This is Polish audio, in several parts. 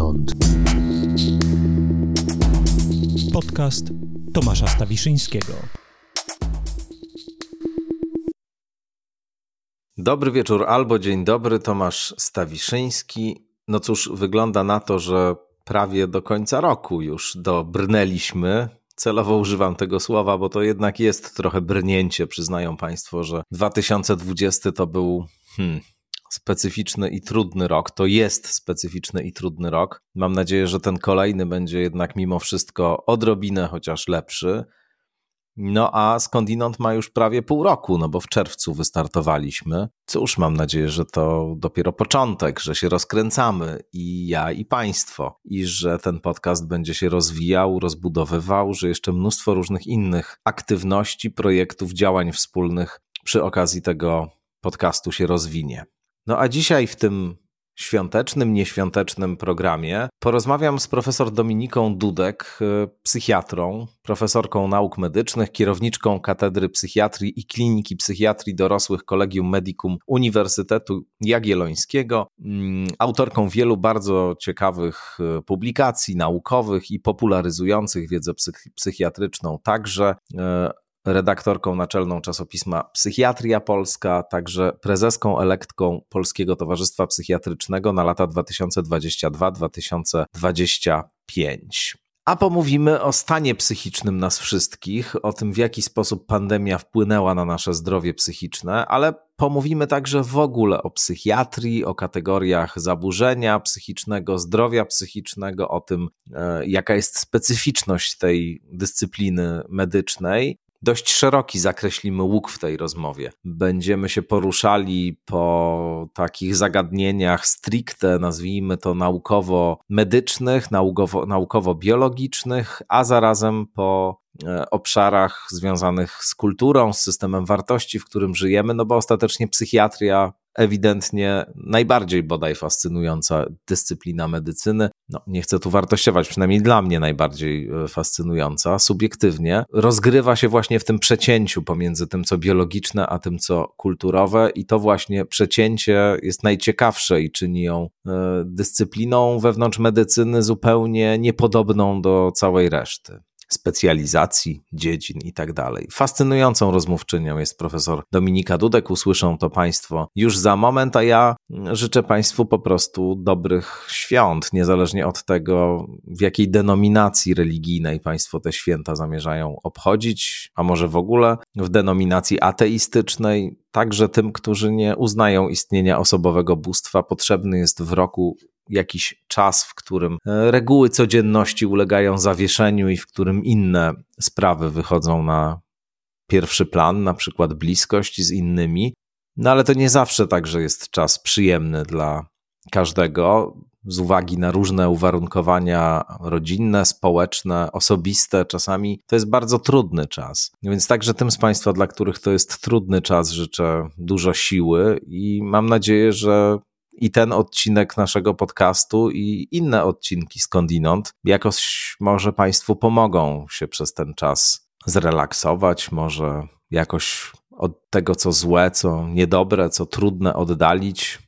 skądinąd. Podcast Tomasza Stawiszyńskiego. Dobry wieczór albo dzień dobry, Tomasz Stawiszyński. No cóż, wygląda na to, że prawie do końca roku już dobrnęliśmy. Celowo używam tego słowa, bo to jednak jest trochę brnięcie. Przyznają Państwo, że 2020 to był hmm, specyficzny i trudny rok. To jest specyficzny i trudny rok. Mam nadzieję, że ten kolejny będzie jednak mimo wszystko odrobinę chociaż lepszy. No a skądinąd ma już prawie pół roku, no bo w czerwcu wystartowaliśmy. Cóż, mam nadzieję, że to dopiero początek, że się rozkręcamy i ja, i Państwo, i że ten podcast będzie się rozwijał, rozbudowywał, że jeszcze mnóstwo różnych innych aktywności, projektów, działań wspólnych przy okazji tego podcastu się rozwinie. No a dzisiaj w tym świątecznym, nieświątecznym programie porozmawiam z profesor Dominiką Dudek, y, psychiatrą, profesorką nauk medycznych, kierowniczką Katedry Psychiatrii i Kliniki Psychiatrii Dorosłych Kolegium Medicum Uniwersytetu Jagiellońskiego, mm, autorką wielu bardzo ciekawych y, publikacji naukowych i popularyzujących wiedzę psychiatryczną także y, redaktorką naczelną czasopisma Psychiatria Polska, także prezeską elektką Polskiego Towarzystwa Psychiatrycznego na lata 2022-2025. A pomówimy o stanie psychicznym nas wszystkich, o tym, w jaki sposób pandemia wpłynęła na nasze zdrowie psychiczne, ale pomówimy także w ogóle o psychiatrii, o kategoriach zaburzenia psychicznego, zdrowia psychicznego, o tym, e, jaka jest specyficzność tej dyscypliny medycznej dość szeroki zakreślimy łuk w tej rozmowie. Będziemy się poruszali po takich zagadnieniach stricte, nazwijmy to naukowo-medycznych, naukowo, naukowo-biologicznych, a zarazem po e, obszarach związanych z kulturą, z systemem wartości, w którym żyjemy, no bo ostatecznie psychiatria ewidentnie najbardziej bodaj fascynująca dyscyplina medycyny. No, nie chcę tu wartościować, przynajmniej dla mnie najbardziej e, fascynująca, subiektywnie, rozgrywa się właśnie w tym przecięciu pomiędzy tym, co biologiczne, a tym, co kulturowe, i to właśnie przecięcie jest najciekawsze i czyni ją e, dyscypliną wewnątrz medycyny zupełnie niepodobną do całej reszty specjalizacji, dziedzin i tak. Fascynującą rozmówczynią jest profesor Dominika Dudek. Usłyszą to Państwo już za moment, a ja życzę Państwu po prostu dobrych świąt, niezależnie od tego, w jakiej denominacji religijnej Państwo te święta zamierzają obchodzić, a może w ogóle w denominacji ateistycznej. Także tym, którzy nie uznają istnienia osobowego bóstwa, potrzebny jest w roku jakiś czas, w którym e, reguły codzienności ulegają zawieszeniu i w którym inne sprawy wychodzą na pierwszy plan, na przykład bliskość z innymi. No ale to nie zawsze także jest czas przyjemny dla każdego, z uwagi na różne uwarunkowania rodzinne, społeczne, osobiste, czasami to jest bardzo trudny czas. Więc także tym z Państwa, dla których to jest trudny czas, życzę dużo siły i mam nadzieję, że i ten odcinek naszego podcastu i inne odcinki skądinąd jakoś może Państwu pomogą się przez ten czas zrelaksować, może jakoś od tego, co złe, co niedobre, co trudne oddalić.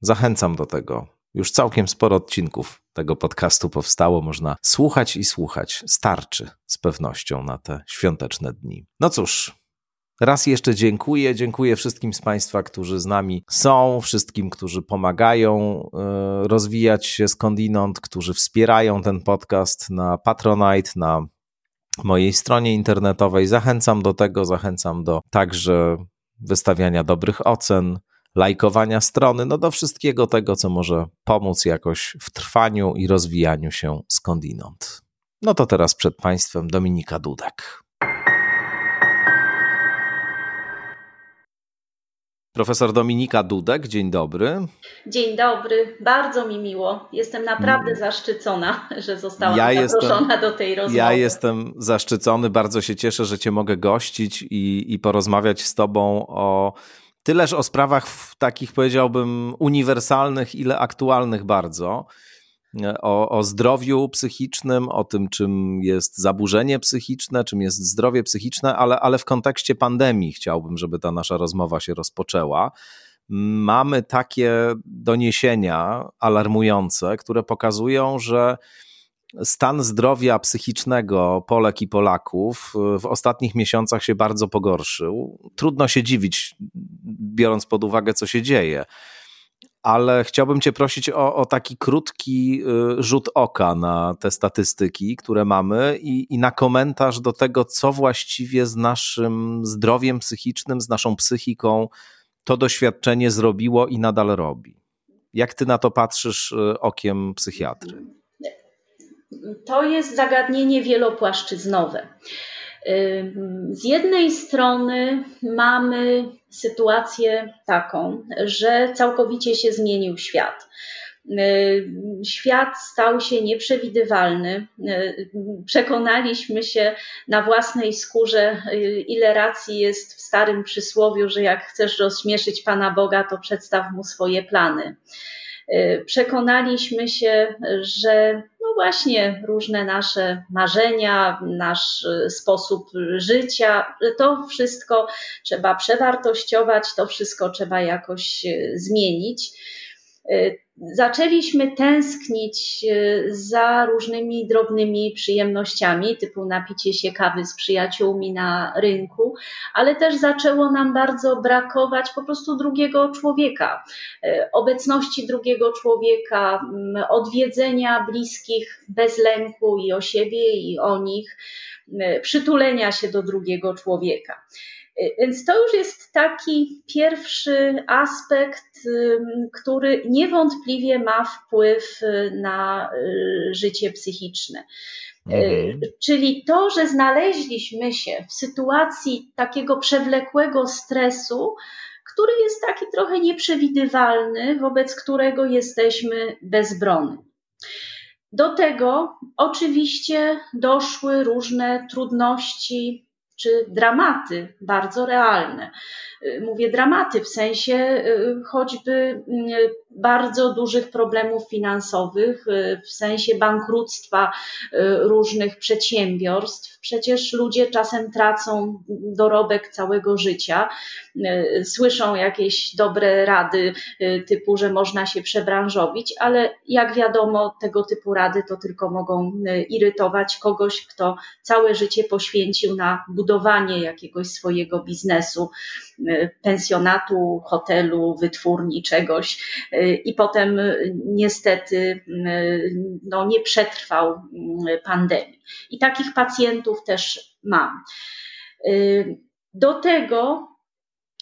Zachęcam do tego. Już całkiem sporo odcinków tego podcastu powstało, można słuchać i słuchać. Starczy z pewnością na te świąteczne dni. No cóż, Raz jeszcze dziękuję. Dziękuję wszystkim z Państwa, którzy z nami są, wszystkim, którzy pomagają e, rozwijać się skądinąd, którzy wspierają ten podcast na Patronite, na mojej stronie internetowej. Zachęcam do tego, zachęcam do także wystawiania dobrych ocen, lajkowania strony, no do wszystkiego tego, co może pomóc jakoś w trwaniu i rozwijaniu się skądinąd. No to teraz przed Państwem Dominika Dudek. Profesor Dominika Dudek, dzień dobry. Dzień dobry, bardzo mi miło. Jestem naprawdę mm. zaszczycona, że zostałam ja zaproszona jestem, do tej rozmowy. Ja jestem zaszczycony, bardzo się cieszę, że Cię mogę gościć i, i porozmawiać z Tobą o tyleż o sprawach takich, powiedziałbym, uniwersalnych, ile aktualnych bardzo o, o zdrowiu psychicznym, o tym, czym jest zaburzenie psychiczne, czym jest zdrowie psychiczne, ale, ale w kontekście pandemii chciałbym, żeby ta nasza rozmowa się rozpoczęła. mamy takie doniesienia alarmujące, które pokazują, że stan zdrowia psychicznego Polek i Polaków w ostatnich miesiącach się bardzo pogorszył. Trudno się dziwić, biorąc pod uwagę, co się dzieje. Ale chciałbym Cię prosić o, o taki krótki y, rzut oka na te statystyki, które mamy, i, i na komentarz do tego, co właściwie z naszym zdrowiem psychicznym, z naszą psychiką to doświadczenie zrobiło i nadal robi. Jak Ty na to patrzysz y, okiem psychiatry? To jest zagadnienie wielopłaszczyznowe. Z jednej strony mamy sytuację taką, że całkowicie się zmienił świat. Świat stał się nieprzewidywalny. Przekonaliśmy się na własnej skórze, ile racji jest w starym przysłowiu, że jak chcesz rozśmieszyć Pana Boga, to przedstaw mu swoje plany. Przekonaliśmy się, że właśnie różne nasze marzenia, nasz e, sposób życia, to wszystko trzeba przewartościować, to wszystko trzeba jakoś e, zmienić. Zaczęliśmy tęsknić e, za różnymi drobnymi przyjemnościami, typu napicie się kawy z przyjaciółmi na rynku, ale też zaczęło nam bardzo brakować po prostu drugiego człowieka, e, obecności drugiego człowieka, odwiedzenia bliskich bez lęku i o siebie, i o nich, przytulenia się do drugiego człowieka. Więc to już jest taki pierwszy aspekt, który niewątpliwie ma wpływ y, na y, życie psychiczne. Y, mhm. Czyli to, że znaleźliśmy się w sytuacji takiego przewlekłego stresu, który jest taki trochę nieprzewidywalny, wobec którego jesteśmy bezbronni. Do tego oczywiście doszły różne trudności czy dramaty bardzo realne. Y, mówię dramaty w sensie y, choćby y, bardzo dużych problemów finansowych, w sensie bankructwa różnych przedsiębiorstw. Przecież ludzie czasem tracą dorobek całego życia, słyszą jakieś dobre rady typu, że można się przebranżowić, ale jak wiadomo, tego typu rady to tylko mogą irytować kogoś, kto całe życie poświęcił na budowanie jakiegoś swojego biznesu Y, pensjonatu, hotelu, wytwórni, czegoś y, i potem y, niestety no, nie przetrwał pandemii. I takich pacjentów też mam. Do tego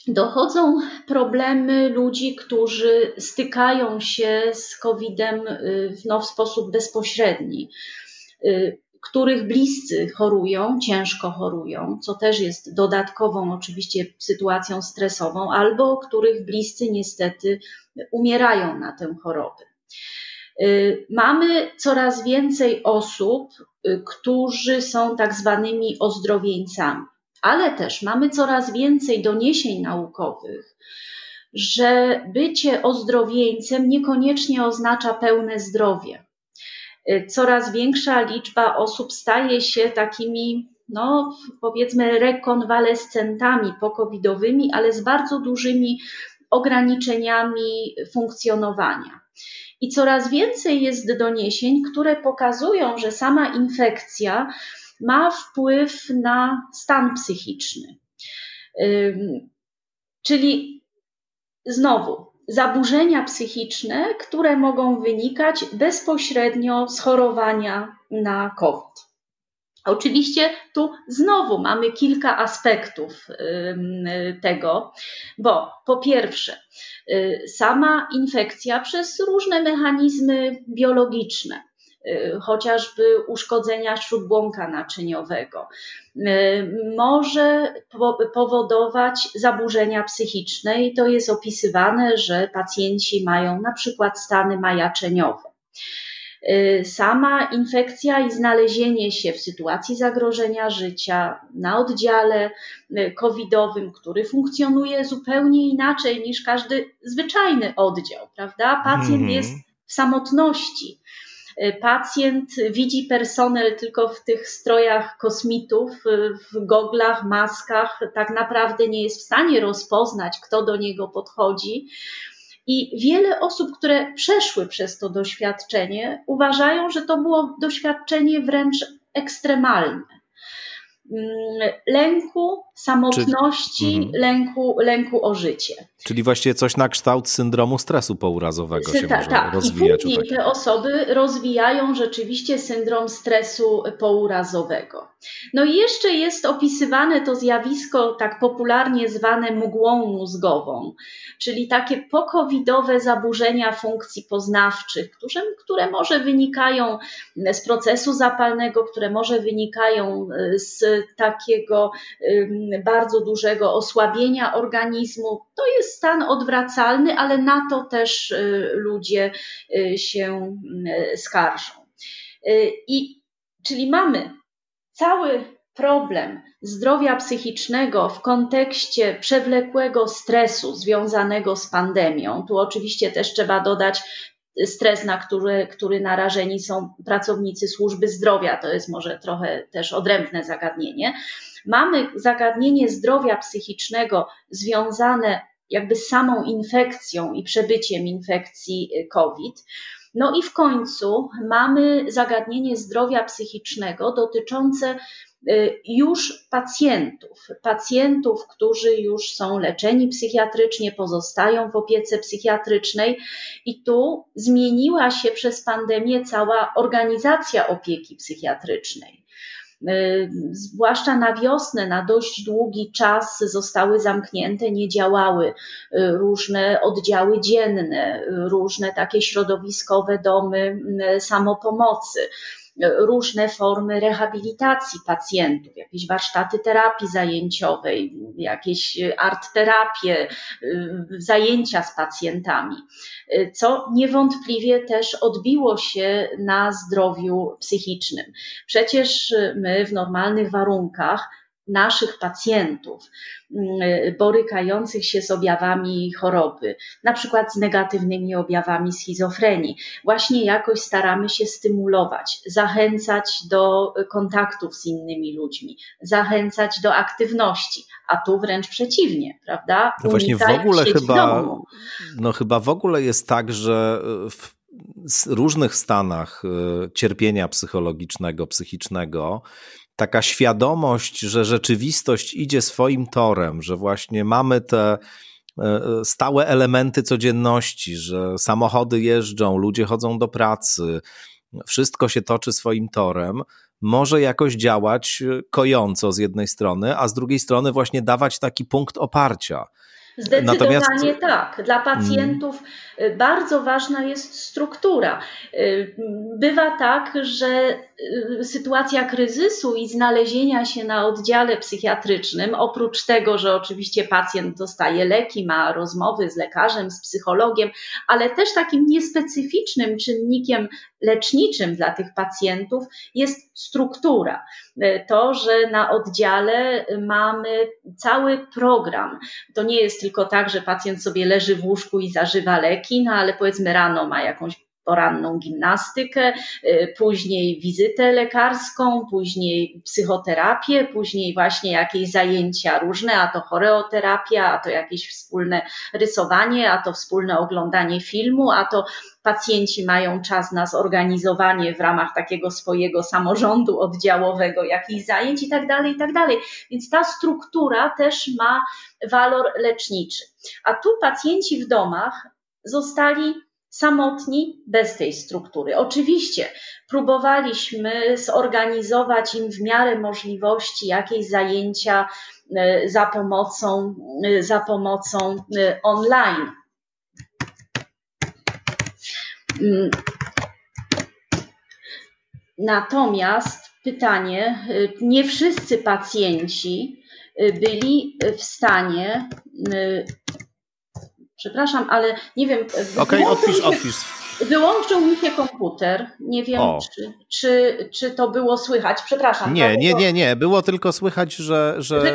dochodzą problemy ludzi, którzy stykają się z COVID-em no, w sposób bezpośredni których bliscy chorują, ciężko chorują, co też jest dodatkową oczywiście sytuacją stresową, albo których bliscy niestety umierają na tę chorobę. Y, mamy coraz więcej osób, y, którzy są tak zwanymi ozdrowieńcami, ale też mamy coraz więcej doniesień naukowych, że bycie ozdrowieńcem niekoniecznie oznacza pełne zdrowie. Y, coraz większa liczba osób staje się takimi, no powiedzmy, rekonwalescentami pokowidowymi, ale z bardzo dużymi ograniczeniami funkcjonowania. I coraz więcej jest doniesień, które pokazują, że sama infekcja ma wpływ na stan psychiczny. Czyli znowu, zaburzenia psychiczne, które mogą wynikać bezpośrednio z chorowania na COVID. Oczywiście tu znowu mamy kilka aspektów tego, bo po pierwsze, y, sama infekcja przez różne mechanizmy biologiczne chociażby uszkodzenia śródbłąka naczyniowego. Y, może powodować zaburzenia psychiczne i to jest opisywane, że pacjenci mają na przykład stany majaczeniowe. Y, sama infekcja i znalezienie się w sytuacji zagrożenia życia na oddziale covidowym, który funkcjonuje zupełnie inaczej niż każdy zwyczajny oddział, prawda? Pacjent mm. jest w samotności Pacjent widzi personel tylko w tych strojach kosmitów, w goglach, maskach, tak naprawdę nie jest w stanie rozpoznać, kto do niego podchodzi. I wiele osób, które przeszły przez to doświadczenie, uważają, że to było doświadczenie wręcz ekstremalne. Mm, lęku, samotności, Czy... Mhm. lęku, lęku o życie. Czyli właściwie coś na kształt syndromu stresu pourazowego się ta, może tak. rozwijać. I później te osoby rozwijają rzeczywiście syndrom stresu pourazowego. No i jeszcze jest opisywane to zjawisko tak popularnie zwane mgłą mózgową, czyli takie pokowidowe zaburzenia funkcji poznawczych, które, które może wynikają z procesu zapalnego, które może wynikają z takiego bardzo dużego osłabienia organizmu. To jest stan odwracalny, ale na to też y, ludzie y, się y, skarżą. I czyli mamy cały problem zdrowia psychicznego w kontekście przewlekłego stresu związanego z pandemią. Tu oczywiście też trzeba dodać stres, na który, który narażeni są pracownicy służby zdrowia. To jest może trochę też odrębne zagadnienie. Mamy zagadnienie zdrowia psychicznego związane jakby z samą infekcją i przebyciem infekcji COVID. No i w końcu mamy zagadnienie zdrowia psychicznego dotyczące y, już pacjentów, pacjentów, którzy już są leczeni psychiatrycznie, pozostają w opiece psychiatrycznej i tu zmieniła się przez pandemię cała organizacja opieki psychiatrycznej. Y, zwłaszcza na wiosnę, na dość długi czas zostały zamknięte, nie działały y, różne oddziały dzienne, y, różne takie środowiskowe domy samopomocy różne formy rehabilitacji pacjentów, jakieś warsztaty terapii zajęciowej, jakieś art terapie, zajęcia z pacjentami, co niewątpliwie też odbiło się na zdrowiu psychicznym. Przecież my w normalnych warunkach naszych pacjentów mm, borykających się z objawami choroby, na przykład z negatywnymi objawami schizofrenii. Właśnie jakoś staramy się stymulować, zachęcać do kontaktów z innymi ludźmi, zachęcać do aktywności, a tu wręcz przeciwnie, prawda? No właśnie w ogóle chyba, no chyba w ogóle jest tak, że w różnych stanach y, cierpienia psychologicznego, psychicznego, taka świadomość, że rzeczywistość idzie swoim torem, że właśnie mamy te e, e, stałe elementy codzienności, że samochody jeżdżą, ludzie chodzą do pracy, wszystko się toczy swoim torem, może jakoś działać kojąco z jednej strony, a z drugiej strony właśnie dawać taki punkt oparcia. Zdecydowanie Natomiast... tak. Dla pacjentów mm. bardzo ważna jest struktura. Y, bywa tak, że y, sytuacja kryzysu i znalezienia się na oddziale psychiatrycznym, oprócz tego, że oczywiście pacjent dostaje leki, ma rozmowy z lekarzem, z psychologiem, ale też takim niespecyficznym czynnikiem leczniczym dla tych pacjentów jest struktura. Y, to, że na oddziale mamy cały program. To nie jest tylko tak, że pacjent sobie leży w łóżku i zażywa leki, no ale powiedzmy rano ma jakąś poranną gimnastykę, y, później wizytę lekarską, później psychoterapię, później właśnie jakieś zajęcia różne, a to choreoterapia, a to jakieś wspólne rysowanie, a to wspólne oglądanie filmu, a to pacjenci mają czas na zorganizowanie w ramach takiego swojego samorządu oddziałowego jakichś zajęć i tak dalej, i tak dalej. Więc ta struktura też ma walor leczniczy. A tu pacjenci w domach zostali samotni bez tej struktury. Oczywiście próbowaliśmy zorganizować im w miarę możliwości jakieś zajęcia e, za pomocą, e, za pomocą e, online. Mm. Natomiast pytanie, nie wszyscy pacjenci byli w stanie Przepraszam, ale nie wiem. Okej, okay, odpisz, odpisz. Wyłączył mi się komputer. Nie wiem, czy, czy, czy to było słychać. Przepraszam. Nie, nie, nie, nie. Było tylko słychać, że, że, że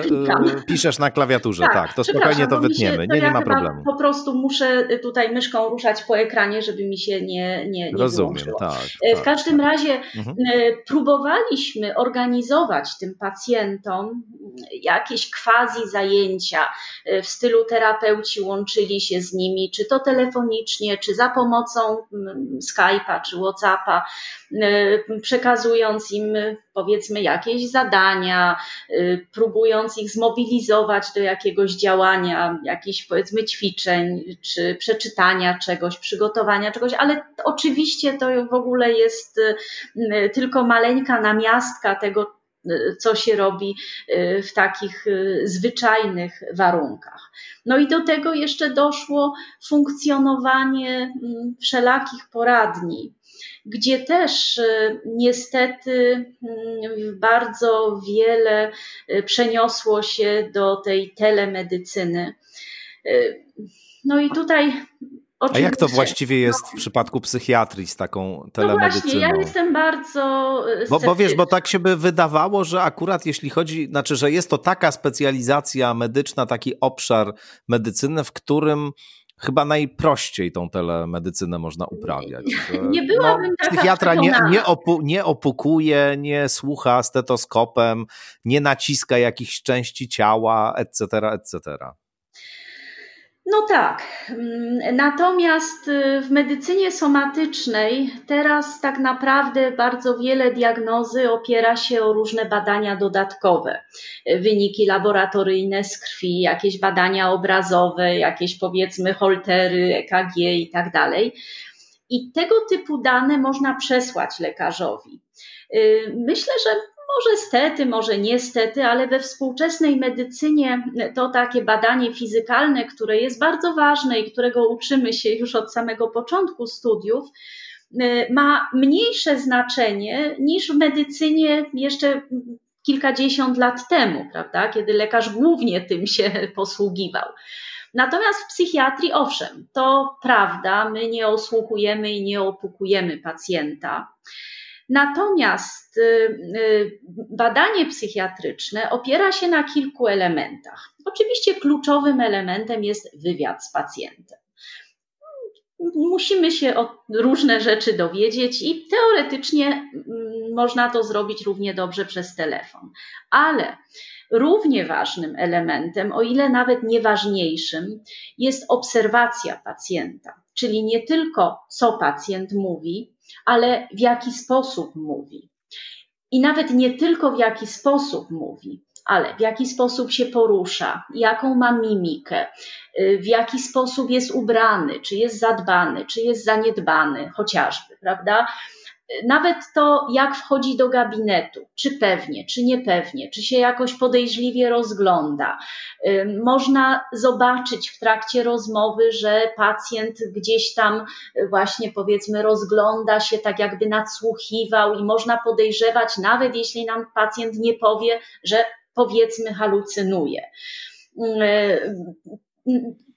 e, piszesz na klawiaturze. Tak, tak to spokojnie to wytniemy. Się, to nie, ja nie ma problemu. Po prostu muszę tutaj myszką ruszać po ekranie, żeby mi się nie, nie, nie Rozumiem, tak, W tak, każdym tak. razie mhm. E, próbowaliśmy organizować tym pacjentom jakieś quasi zajęcia w stylu terapeuci łączyli się z nimi, czy to telefonicznie, czy za pomocą Skype'a czy WhatsAppa, e, przekazując im powiedzmy jakieś zadania, e, próbując ich zmobilizować do jakiegoś działania, jakichś powiedzmy ćwiczeń, czy przeczytania czegoś, przygotowania czegoś, ale oczywiście to w ogóle jest e, tylko maleńka namiastka tego, co się robi w takich zwyczajnych warunkach. No i do tego jeszcze doszło funkcjonowanie mm, wszelakich poradni, gdzie też y, niestety mm, bardzo wiele y, przeniosło się do tej telemedycyny. Y, no i tutaj a jak to właściwie jest w przypadku psychiatrii z taką telemedycyną? No właśnie, ja jestem bardzo bo, bo wiesz, bo tak się by wydawało, że akurat jeśli chodzi, znaczy, że jest to taka specjalizacja medyczna, taki obszar medycyny, w którym chyba najprościej tą telemedycynę można uprawiać. Nie byłabym no, taka Psychiatra nie, nie, opu, nie opukuje, nie słucha stetoskopem, nie naciska jakichś części ciała, etc., etc. No tak. Mm, natomiast y, w medycynie somatycznej teraz tak naprawdę bardzo wiele diagnozy opiera się o różne badania dodatkowe. Wyniki laboratoryjne z krwi, jakieś badania obrazowe, jakieś powiedzmy holtery, EKG i tak dalej. I tego typu dane można przesłać lekarzowi. Y, myślę, że może stety, może niestety, ale we współczesnej medycynie to takie badanie fizykalne, które jest bardzo ważne i którego uczymy się już od samego początku studiów, y, ma mniejsze znaczenie niż w medycynie jeszcze kilkadziesiąt lat temu, prawda, kiedy lekarz głównie tym się posługiwał. Natomiast w psychiatrii, owszem, to prawda, my nie osłuchujemy i nie opukujemy pacjenta. Natomiast y, y, badanie psychiatryczne opiera się na kilku elementach. Oczywiście kluczowym elementem jest wywiad z pacjentem. Musimy się o różne rzeczy dowiedzieć i teoretycznie mm, można to zrobić równie dobrze przez telefon. Ale równie ważnym elementem, o ile nawet nieważniejszym, jest obserwacja pacjenta, czyli nie tylko co pacjent mówi, ale w jaki sposób mówi. I nawet nie tylko w jaki sposób mówi, ale w jaki sposób się porusza, jaką ma mimikę, y, w jaki sposób jest ubrany, czy jest zadbany, czy jest zaniedbany, chociażby, prawda? Nawet to, jak wchodzi do gabinetu, czy pewnie, czy niepewnie, czy się jakoś podejrzliwie rozgląda. Można zobaczyć w trakcie rozmowy, że pacjent gdzieś tam y, właśnie powiedzmy rozgląda się, tak jakby nadsłuchiwał i można podejrzewać, nawet jeśli nam pacjent nie powie, że powiedzmy halucynuje.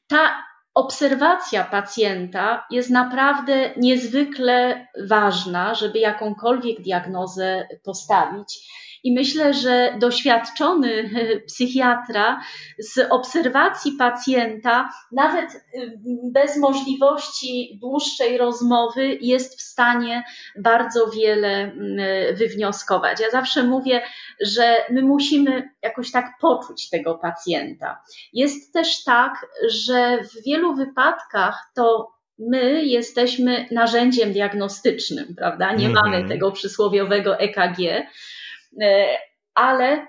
Ta obserwacja pacjenta jest naprawdę niezwykle ważna, żeby jakąkolwiek diagnozę postawić. I myślę, że doświadczony psychiatra z obserwacji pacjenta, nawet y, bez możliwości dłuższej rozmowy, jest w stanie bardzo wiele mm, wywnioskować. Ja zawsze mówię, że my musimy jakoś tak poczuć tego pacjenta. Jest też tak, że w wielu wypadkach to my jesteśmy narzędziem diagnostycznym, prawda? Nie mm -hmm. mamy tego przysłowiowego EKG, e, ale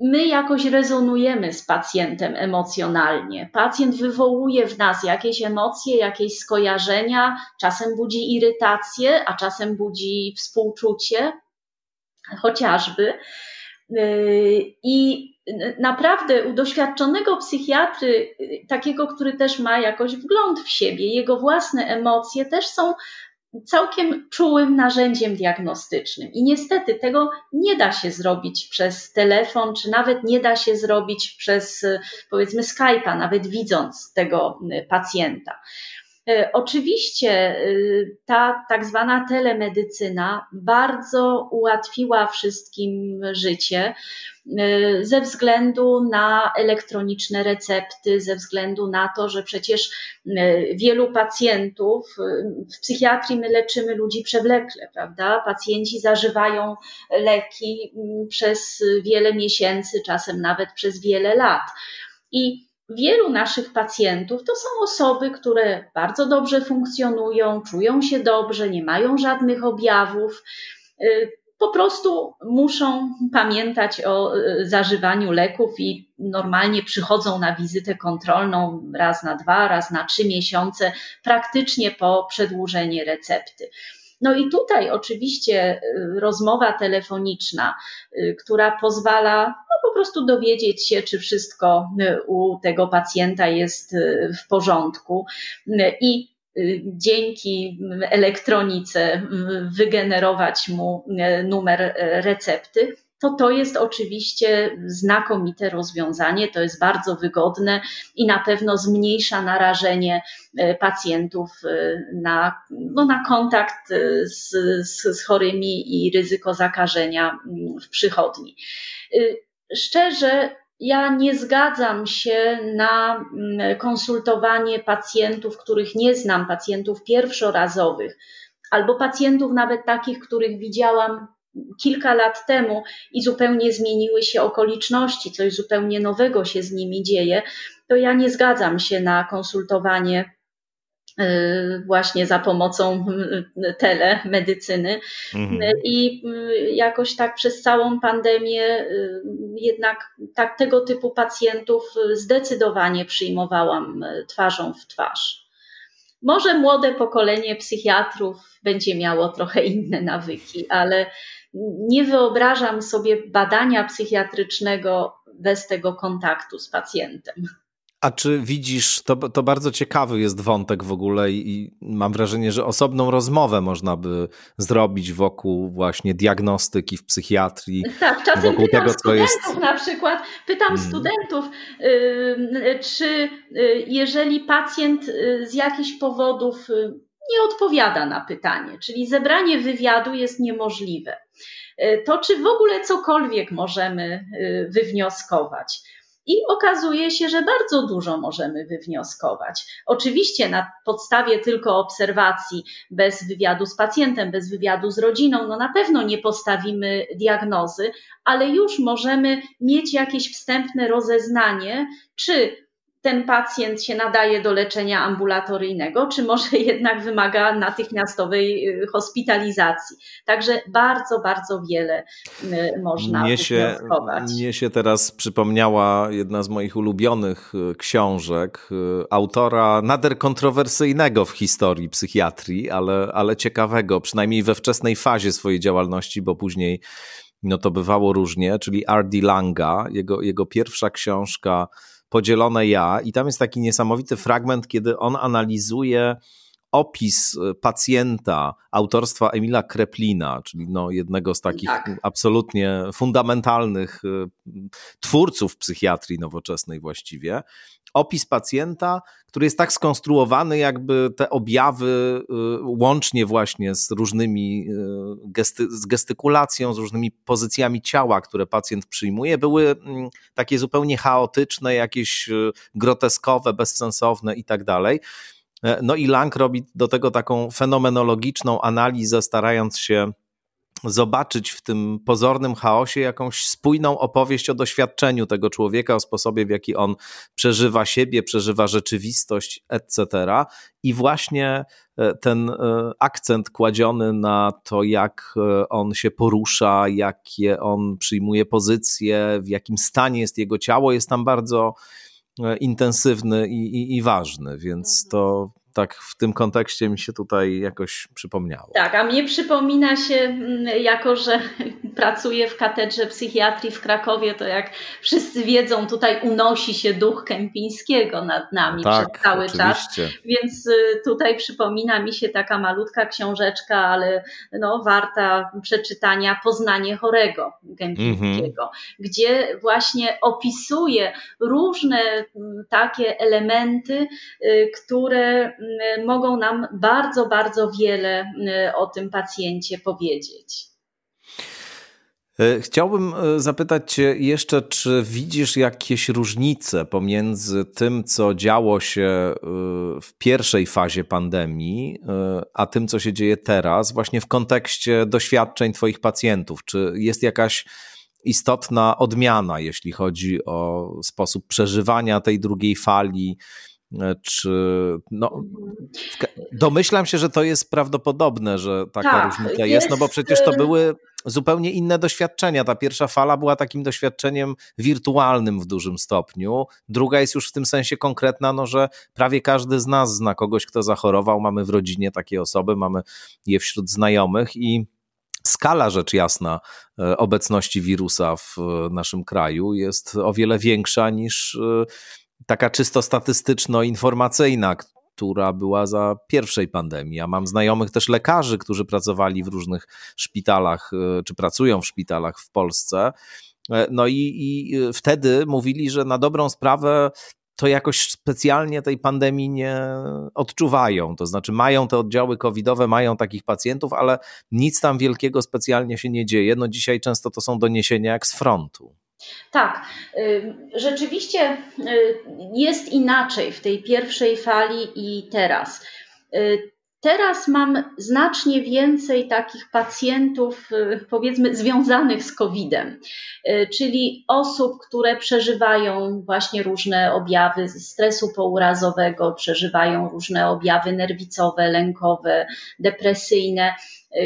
my jakoś rezonujemy z pacjentem emocjonalnie. Pacjent wywołuje w nas jakieś emocje, jakieś skojarzenia, czasem budzi irytację, a czasem budzi współczucie, chociażby. Yy, I naprawdę u doświadczonego psychiatry, takiego, który też ma jakoś wgląd w siebie, jego własne emocje też są całkiem czułym narzędziem diagnostycznym. I niestety tego nie da się zrobić przez telefon, czy nawet nie da się zrobić przez powiedzmy Skype'a, nawet widząc tego pacjenta. E, oczywiście e, ta tak zwana telemedycyna bardzo ułatwiła wszystkim życie e, ze względu na elektroniczne recepty, ze względu na to, że przecież wielu pacjentów w psychiatrii my leczymy ludzi przewlekle, prawda? Pacjenci zażywają leki przez wiele miesięcy, czasem nawet przez wiele lat. I wielu naszych pacjentów to są osoby, które bardzo dobrze funkcjonują, czują się dobrze, nie mają żadnych objawów. Y, po prostu muszą pamiętać o y, zażywaniu leków i normalnie przychodzą na wizytę kontrolną raz na dwa, raz na trzy miesiące, praktycznie po przedłużenie recepty. No i tutaj oczywiście y, rozmowa telefoniczna, y, która pozwala no, po prostu dowiedzieć się, czy wszystko y, u tego pacjenta jest w porządku. I dzięki elektronice wygenerować mu numer recepty to to jest oczywiście znakomite rozwiązanie, to jest bardzo wygodne i na pewno zmniejsza narażenie e, pacjentów e, na, no, na kontakt e, z, z, z chorymi i ryzyko zakażenia mm, w przychodni. Szczerze, ja nie zgadzam się na mm, konsultowanie pacjentów, których nie znam, pacjentów pierwszorazowych, albo pacjentów nawet takich, których widziałam kilka lat temu i zupełnie zmieniły się okoliczności, coś zupełnie nowego się z nimi dzieje, to ja nie zgadzam się na konsultowanie y, właśnie za pomocą y, telemedycyny. Mhm. I y, jakoś tak przez całą pandemię jednak tak tego typu pacjentów zdecydowanie przyjmowałam twarzą w twarz. Może młode pokolenie psychiatrów będzie miało trochę inne nawyki, ale nie wyobrażam sobie badania psychiatrycznego bez tego kontaktu z pacjentem. A czy widzisz, to, to bardzo ciekawy jest wątek w ogóle i, i, mam wrażenie, że osobną rozmowę można by zrobić wokół właśnie diagnostyki w psychiatrii. Tak, czasem wokół pytam tego, studentów jest... na przykład, pytam hmm. studentów, y, czy y, jeżeli pacjent y, z jakichś powodów nie odpowiada na pytanie, czyli zebranie wywiadu jest niemożliwe. E, to czy w ogóle cokolwiek możemy e, wywnioskować? I okazuje się, że bardzo dużo możemy wywnioskować. Oczywiście na podstawie tylko obserwacji, bez wywiadu z pacjentem, bez wywiadu z rodziną, no na pewno nie postawimy diagnozy, ale już możemy mieć jakieś wstępne rozeznanie, czy ten pacjent się nadaje do leczenia ambulatoryjnego, czy może jednak wymaga natychmiastowej y, hospitalizacji. Także bardzo, bardzo wiele y, można mnie się, mnie się teraz przypomniała jedna z moich ulubionych y, książek autora nader kontrowersyjnego w historii psychiatrii, ale, ale ciekawego, przynajmniej we wczesnej fazie swojej działalności, bo później no to bywało różnie, czyli R.D. Langa, jego, jego pierwsza książka podzielone ja i tam jest taki niesamowity fragment, kiedy on analizuje opis y, pacjenta autorstwa Emila Kreplina, czyli no jednego z takich tak. absolutnie fundamentalnych y, twórców psychiatrii nowoczesnej właściwie. Opis pacjenta, który jest tak skonstruowany, jakby te objawy y, łącznie właśnie z różnymi gesty, z gestykulacją, z różnymi pozycjami ciała, które pacjent przyjmuje, były mm, takie zupełnie chaotyczne, jakieś groteskowe, bezsensowne i tak dalej. E, no i Lang robi do tego taką fenomenologiczną analizę, starając się zobaczyć w tym pozornym chaosie jakąś spójną opowieść o doświadczeniu tego człowieka, o sposobie, w jaki on przeżywa siebie, przeżywa rzeczywistość, etc. I właśnie e, ten e, akcent kładziony na to, jak on się porusza, jakie on przyjmuje pozycje, w jakim stanie jest jego ciało, jest tam bardzo E, intensywny i, i, i ważny, więc mhm. to tak w tym kontekście mi się tutaj jakoś przypomniało. Tak, a mnie przypomina się, mm, jako że pracuję w katedrze psychiatrii w Krakowie, to jak wszyscy wiedzą, tutaj unosi się duch Kępińskiego nad nami tak, przez cały oczywiście. czas. Więc y, tutaj przypomina mi się taka malutka książeczka, ale no, warta przeczytania Poznanie chorego Kępińskiego, mm -hmm. gdzie właśnie opisuje różne takie elementy, y, które mogą nam bardzo, bardzo wiele o tym pacjencie powiedzieć. E, chciałbym e, zapytać Cię jeszcze, czy widzisz jakieś różnice pomiędzy tym, co działo się e, w pierwszej fazie pandemii, a tym, co się dzieje teraz, właśnie w kontekście doświadczeń Twoich pacjentów? Czy jest jakaś istotna odmiana, jeśli chodzi o sposób przeżywania tej drugiej fali? Czy no, domyślam się, że to jest prawdopodobne, że taka tak, różnica jest, jest, no bo przecież to były zupełnie inne doświadczenia. Ta pierwsza fala była takim doświadczeniem wirtualnym w dużym stopniu. Druga jest już w tym sensie konkretna, no, że prawie każdy z nas zna kogoś, kto zachorował. Mamy w rodzinie takie osoby, mamy je wśród znajomych i skala rzecz jasna e, obecności wirusa w naszym kraju jest o wiele większa niż e, taka czysto statystyczno-informacyjna, która była za pierwszej pandemii. A mam znajomych też lekarzy, którzy pracowali w różnych szpitalach, e, czy pracują w szpitalach w Polsce. E, no i, i wtedy mówili, że na dobrą sprawę to jakoś specjalnie tej pandemii nie odczuwają. To znaczy, mają te oddziały covidowe, mają takich pacjentów, ale nic tam wielkiego specjalnie się nie dzieje. No dzisiaj często to są doniesienia jak z frontu. Tak, y, rzeczywiście y, jest inaczej w tej pierwszej fali i teraz. Y, teraz mam znacznie więcej takich pacjentów, powiedzmy, związanych z COVID-em, czyli osób, które przeżywają właśnie różne objawy stresu pourazowego, przeżywają różne objawy nerwicowe, lękowe, depresyjne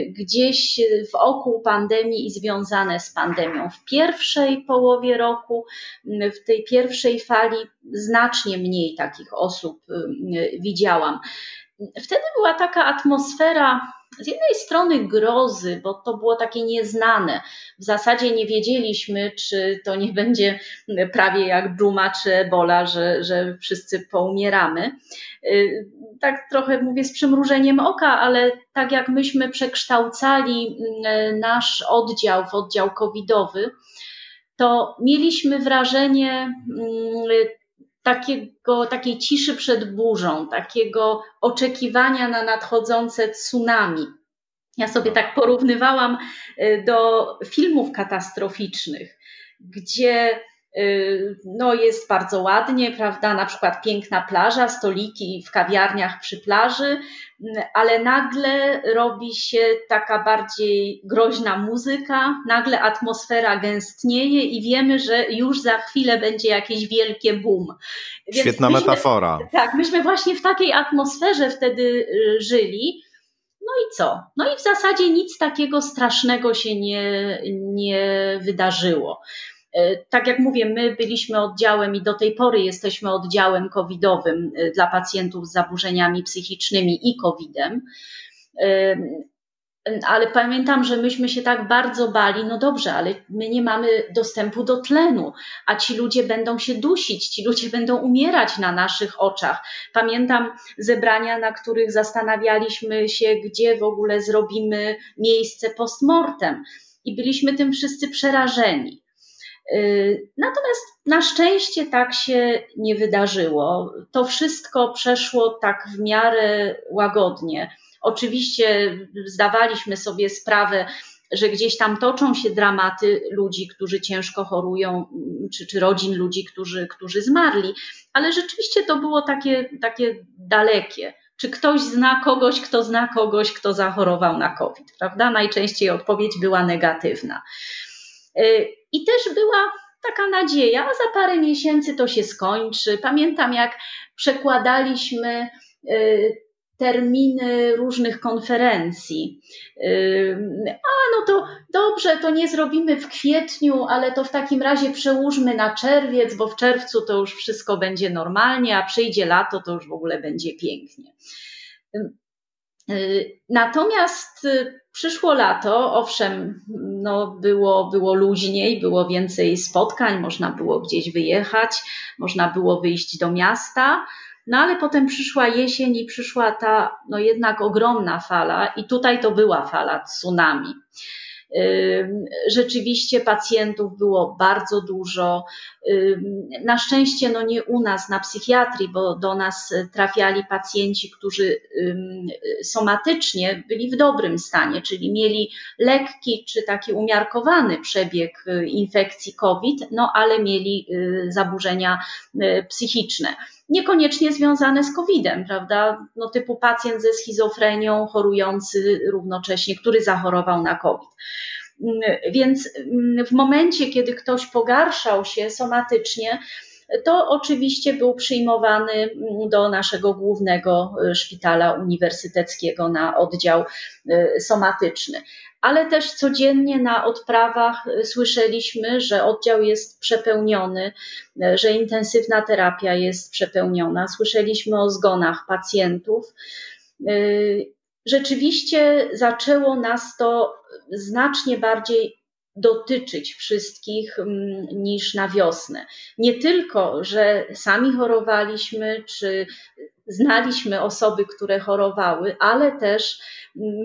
gdzieś wokół pandemii i związane z pandemią. W pierwszej połowie roku, w tej pierwszej fali, znacznie mniej takich osób y, widziałam. Wtedy była taka atmosfera z jednej strony grozy, bo to było takie nieznane. W zasadzie nie wiedzieliśmy, czy to nie będzie prawie jak dżuma czy ebola, że, że wszyscy poumieramy. Y, tak trochę mówię z przymrużeniem oka, ale tak jak myśmy przekształcali mm, nasz oddział w oddział covidowy, to mieliśmy wrażenie mm, takiego, takiej ciszy przed burzą, takiego oczekiwania na nadchodzące tsunami. Ja sobie tak porównywałam y, do filmów katastroficznych, gdzie no jest bardzo ładnie, prawda? Na przykład piękna plaża, stoliki w kawiarniach przy plaży, ale nagle robi się taka bardziej groźna muzyka, nagle atmosfera gęstnieje i wiemy, że już za chwilę będzie jakieś wielkie boom. Więc Świetna myśmy, metafora. Tak, myśmy właśnie w takiej atmosferze wtedy y, żyli. No i co? No i w zasadzie nic takiego strasznego się nie, nie wydarzyło. E, tak jak mówię, my byliśmy oddziałem i do tej pory jesteśmy oddziałem covidowym e, dla pacjentów z zaburzeniami psychicznymi i covidem. E, ale pamiętam, że myśmy się tak bardzo bali, no dobrze, ale my nie mamy dostępu do tlenu, a ci ludzie będą się dusić, ci ludzie będą umierać na naszych oczach. Pamiętam zebrania, na których zastanawialiśmy się, gdzie w ogóle zrobimy miejsce postmortem i byliśmy tym wszyscy przerażeni. Y, natomiast na szczęście tak się nie wydarzyło. To wszystko przeszło tak w miarę łagodnie. Oczywiście zdawaliśmy sobie sprawę, że gdzieś tam toczą się dramaty ludzi, którzy ciężko chorują, czy, czy rodzin ludzi, którzy, którzy zmarli, ale rzeczywiście to było takie, takie dalekie. Czy ktoś zna kogoś, kto zna kogoś, kto zachorował na COVID, prawda? Najczęściej odpowiedź była negatywna. Y, I też była taka nadzieja, a za parę miesięcy to się skończy. Pamiętam, jak przekładaliśmy y, terminy różnych konferencji. Y, a no to dobrze, to nie zrobimy w kwietniu, ale to w takim razie przełóżmy na czerwiec, bo w czerwcu to już wszystko będzie normalnie, a przyjdzie lato, to już w ogóle będzie pięknie. Natomiast przyszło lato, owszem, no było, było luźniej, było więcej spotkań, można było gdzieś wyjechać, można było wyjść do miasta, no ale potem przyszła jesień i przyszła ta no jednak ogromna fala i tutaj to była fala tsunami. Rzeczywiście pacjentów było bardzo dużo. Na szczęście, no nie u nas na psychiatrii, bo do nas trafiali pacjenci, którzy somatycznie byli w dobrym stanie, czyli mieli lekki czy taki umiarkowany przebieg y, infekcji COVID, no ale mieli y, zaburzenia y, psychiczne niekoniecznie związane z COVID-em, prawda? No, typu pacjent ze schizofrenią, chorujący równocześnie, który zachorował na COVID. Mm, więc mm, w momencie, kiedy ktoś pogarszał się somatycznie, to oczywiście był przyjmowany mm, do naszego głównego y, szpitala uniwersyteckiego na oddział y, somatyczny. Ale też codziennie na odprawach y, słyszeliśmy, że oddział jest przepełniony, że intensywna terapia jest przepełniona. Słyszeliśmy o zgonach pacjentów. Rzeczywiście zaczęło nas to znacznie bardziej dotyczyć wszystkich mm, niż na wiosnę. Nie tylko, że sami chorowaliśmy, czy znaliśmy osoby, które chorowały, ale też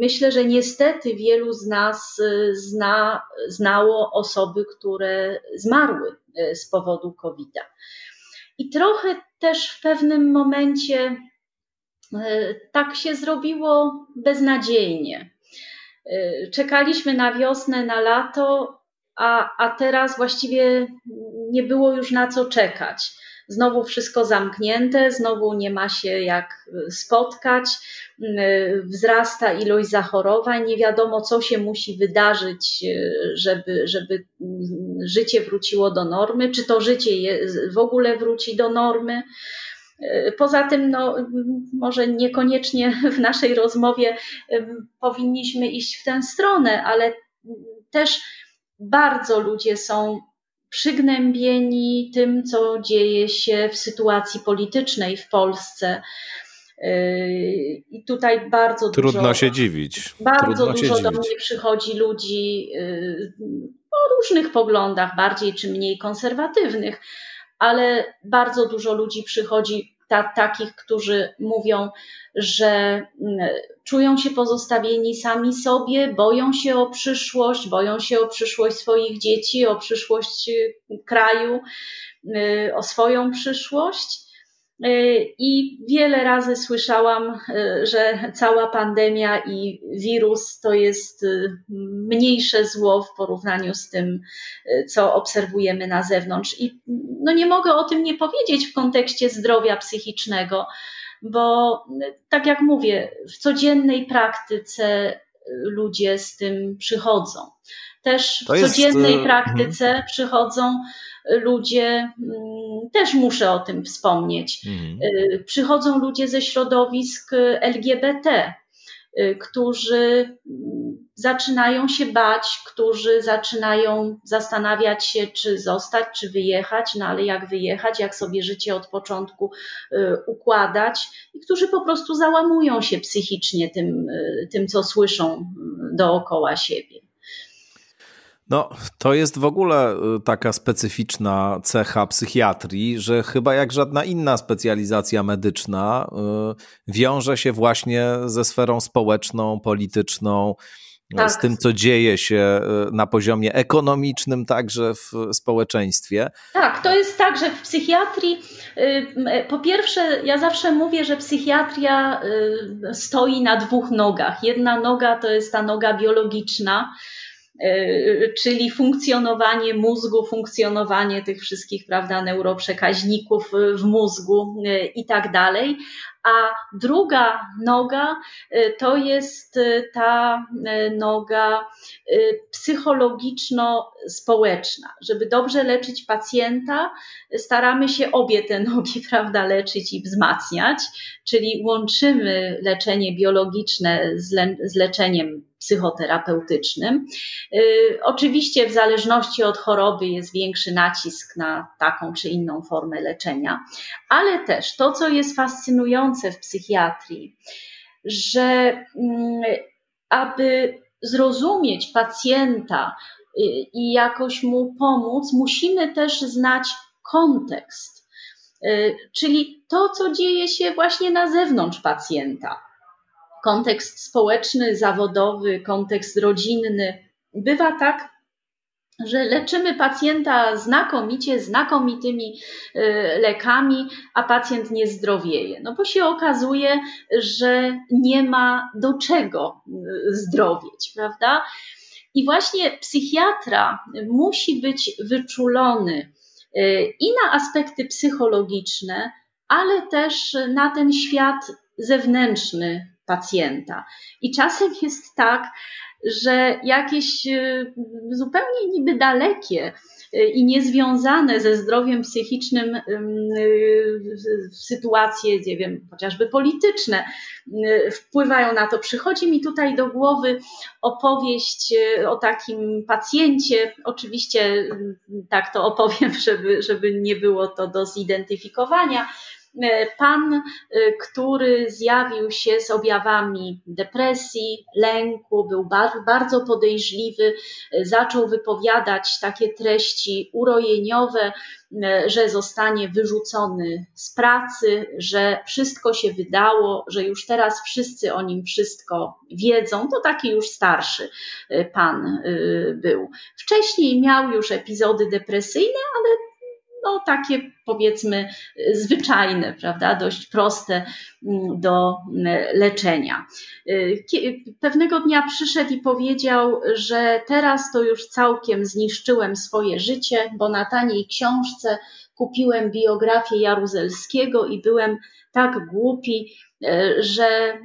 myślę, że niestety wielu z nas y, zna, znało osoby, które zmarły y, z powodu COVID-a. I trochę też w pewnym momencie y, tak się zrobiło beznadziejnie czekaliśmy na wiosnę, na lato, a, a teraz właściwie nie było już na co czekać. Znowu wszystko zamknięte, znowu nie ma się jak y, spotkać, y, wzrasta ilość zachorowań, nie wiadomo, co się musi wydarzyć, żeby, żeby życie wróciło do normy, czy to życie w ogóle wróci do normy. Poza tym, no, może niekoniecznie w naszej rozmowie powinniśmy iść w tę stronę, ale też bardzo ludzie są przygnębieni tym, co dzieje się w sytuacji politycznej w Polsce. Yy, I tutaj bardzo Trudno dużo. się dziwić. Bardzo Trudno dużo do mnie przychodzi ludzi o różnych poglądach, bardziej czy mniej konserwatywnych, ale bardzo dużo ludzi przychodzi, ta, takich, którzy mówią, że mm, czują się pozostawieni sami sobie, boją się o przyszłość, boją się o przyszłość swoich dzieci, o przyszłość y, kraju, y, o swoją przyszłość. Y, I wiele razy słyszałam, że cała pandemia i wirus to jest mniejsze zło w porównaniu z tym, co obserwujemy na zewnątrz. I no nie mogę o tym nie powiedzieć w kontekście zdrowia psychicznego, bo tak jak mówię, w codziennej praktyce ludzie z tym przychodzą. Też w codziennej praktyce mhm. przychodzą ludzie, mm, też muszę o tym wspomnieć, mhm. Y, przychodzą ludzie ze środowisk LGBT, y, którzy mm, zaczynają się bać, którzy zaczynają zastanawiać się, czy zostać, czy wyjechać, no ale jak wyjechać, jak sobie życie od początku y, układać, i którzy po prostu załamują się psychicznie tym, tym co słyszą mm, dookoła siebie. No, to jest w ogóle y, taka specyficzna cecha psychiatrii, że chyba jak żadna inna specjalizacja medyczna y, wiąże się właśnie ze sferą społeczną, polityczną, y, tak. z tym, co dzieje się na poziomie ekonomicznym, także w społeczeństwie. Tak, to jest tak, że w psychiatrii, po pierwsze, ja zawsze mówię, że psychiatria stoi na dwóch nogach. Jedna noga to jest ta noga biologiczna, czyli funkcjonowanie mózgu, funkcjonowanie tych wszystkich, prawda, neuroprzekaźników w mózgu e, i tak dalej. A druga noga e, to jest ta noga psychologiczno-społeczna. Żeby dobrze leczyć pacjenta, staramy się obie te nogi, prawda, leczyć i wzmacniać, czyli łączymy leczenie biologiczne z, le z leczeniem psychoterapeutycznym. Y, oczywiście w zależności od choroby jest większy nacisk na taką czy inną formę leczenia, ale też to, co jest fascynujące w psychiatrii, że mm, aby zrozumieć pacjenta y, i jakoś mu pomóc, musimy też znać kontekst, y, czyli to, co dzieje się właśnie na zewnątrz pacjenta. Kontekst społeczny, zawodowy, kontekst rodzinny. Bywa tak, że leczymy pacjenta znakomicie, znakomitymi y, lekami, a pacjent nie zdrowieje. No bo się okazuje, że nie ma do czego y, zdrowieć, prawda? I właśnie psychiatra musi być wyczulony y, i na aspekty psychologiczne, ale też na ten świat zewnętrzny pacjenta. I czasem jest tak, że jakieś e, zupełnie niby dalekie e, i niezwiązane ze zdrowiem psychicznym e, sytuacje, nie wiem, chociażby polityczne, wpływają na to. Przychodzi mi tutaj do głowy opowieść o takim pacjencie. Oczywiście tak to opowiem, żeby, żeby nie było to do zidentyfikowania pan, e, który zjawił się z objawami depresji, lęku, był bardzo podejrzliwy, e, zaczął wypowiadać takie treści urojeniowe, że zostanie wyrzucony z pracy, że wszystko się wydało, że już teraz wszyscy o nim wszystko wiedzą. To taki już starszy pan był. Wcześniej miał już epizody depresyjne, ale no, takie powiedzmy zwyczajne, prawda, dość proste mm, do mm, leczenia. Y, pewnego dnia przyszedł i powiedział, że teraz to już całkiem zniszczyłem swoje życie, bo na taniej książce kupiłem biografię Jaruzelskiego i byłem tak głupi, że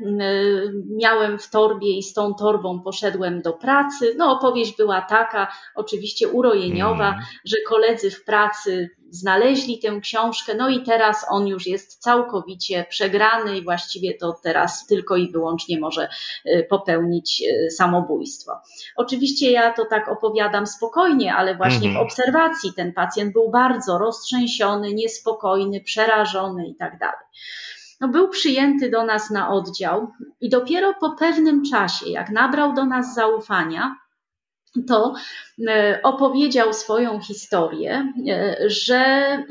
miałem w torbie i z tą torbą poszedłem do pracy. No, opowieść była taka, oczywiście urojeniowa, mm. że koledzy w pracy znaleźli tę książkę, no i teraz on już jest całkowicie przegrany i właściwie to teraz tylko i wyłącznie może e, popełnić e, samobójstwo. Oczywiście ja to tak opowiadam spokojnie, ale właśnie mm. w obserwacji ten pacjent był bardzo roztrzęsiony, niespokojny, przerażony i tak dalej no był przyjęty do nas na oddział i dopiero po pewnym czasie, jak nabrał do nas zaufania, to e, opowiedział swoją historię, e, że mm,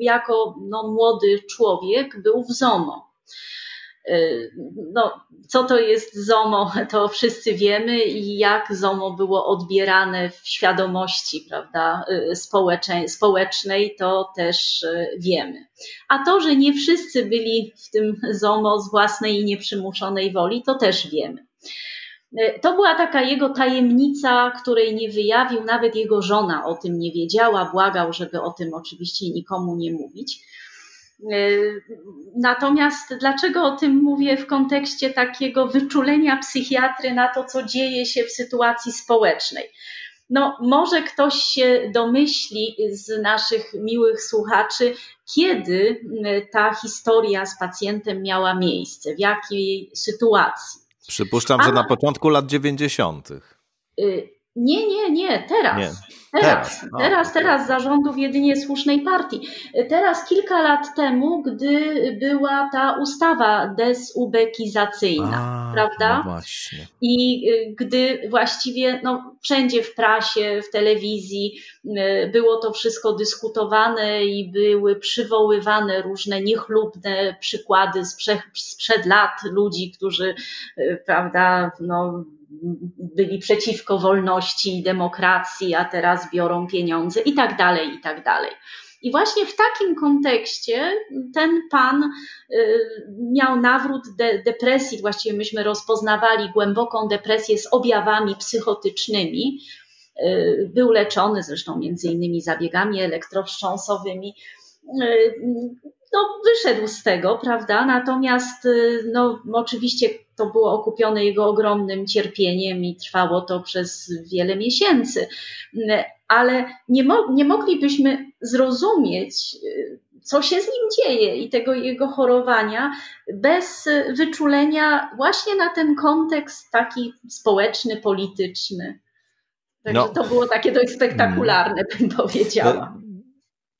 jako no, młody człowiek był w ZOMO no, co to jest ZOMO, to wszyscy wiemy i jak ZOMO było odbierane w świadomości prawda, y, społecznej, to też y, wiemy. A to, że nie wszyscy byli w tym ZOMO z własnej i nieprzymuszonej woli, to też wiemy. To była taka jego tajemnica, której nie wyjawił, nawet jego żona o tym nie wiedziała, błagał, żeby o tym oczywiście nikomu nie mówić. E, natomiast dlaczego o tym mówię w kontekście takiego wyczulenia psychiatry na to, co dzieje się w sytuacji społecznej? No, może ktoś się domyśli z naszych miłych słuchaczy, kiedy ta historia z pacjentem miała miejsce, w jakiej sytuacji. Przypuszczam, że na początku lat 90. Nie, nie, nie, teraz. Nie. Teraz, teraz, teraz, teraz zarządów jedynie słusznej partii. Teraz kilka lat temu, gdy była ta ustawa dezubekizacyjna, A, prawda? No właśnie. I y, gdy właściwie no, wszędzie w prasie, w telewizji y, było to wszystko dyskutowane i były przywoływane różne niechlubne przykłady sprzed, sprzed lat ludzi, którzy, y, prawda, no, byli przeciwko wolności i demokracji, a teraz biorą pieniądze i tak dalej, i tak dalej. I właśnie w takim kontekście ten pan y, miał nawrót de depresji, właściwie myśmy rozpoznawali głęboką depresję z objawami psychotycznymi. Y, był leczony zresztą między innymi zabiegami elektrowstrząsowymi. Y, no, wyszedł z tego, prawda? Natomiast, no, oczywiście to było okupione jego ogromnym cierpieniem i trwało to przez wiele miesięcy. Ale nie, mo nie moglibyśmy zrozumieć, co się z nim dzieje i tego jego chorowania bez wyczulenia właśnie na ten kontekst taki społeczny, polityczny. Także no. to było takie dość spektakularne, bym powiedziała.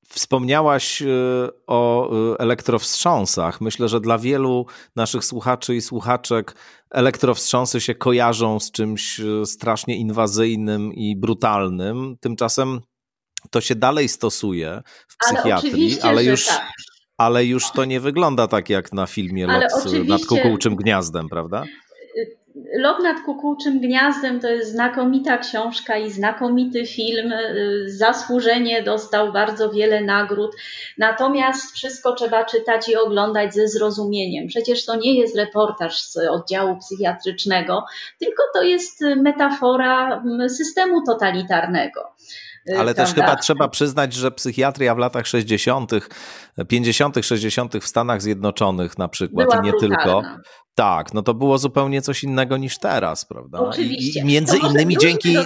Wspomniałaś e, o e, elektrowstrząsach. Myślę, że dla wielu naszych słuchaczy i słuchaczek elektrowstrząsy się kojarzą z czymś e, strasznie inwazyjnym i brutalnym. Tymczasem to się dalej stosuje w psychiatrii, ale, ale już. Tak. Ale już to nie wygląda tak jak na filmie Lot nad kukułczym gniazdem, prawda? Lot nad kukułczym gniazdem to jest znakomita książka i znakomity film. Zasłużenie dostał bardzo wiele nagród. Natomiast wszystko trzeba czytać i oglądać ze zrozumieniem. Przecież to nie jest reportaż z oddziału psychiatrycznego, tylko to jest metafora systemu totalitarnego. Ale też chyba trzeba przyznać, że psychiatria w latach 60., 50., 60. w Stanach Zjednoczonych na przykład Była i nie brutalna. tylko. Tak, no to było zupełnie coś innego niż teraz, prawda? Oczywiście. I, między innymi dzięki.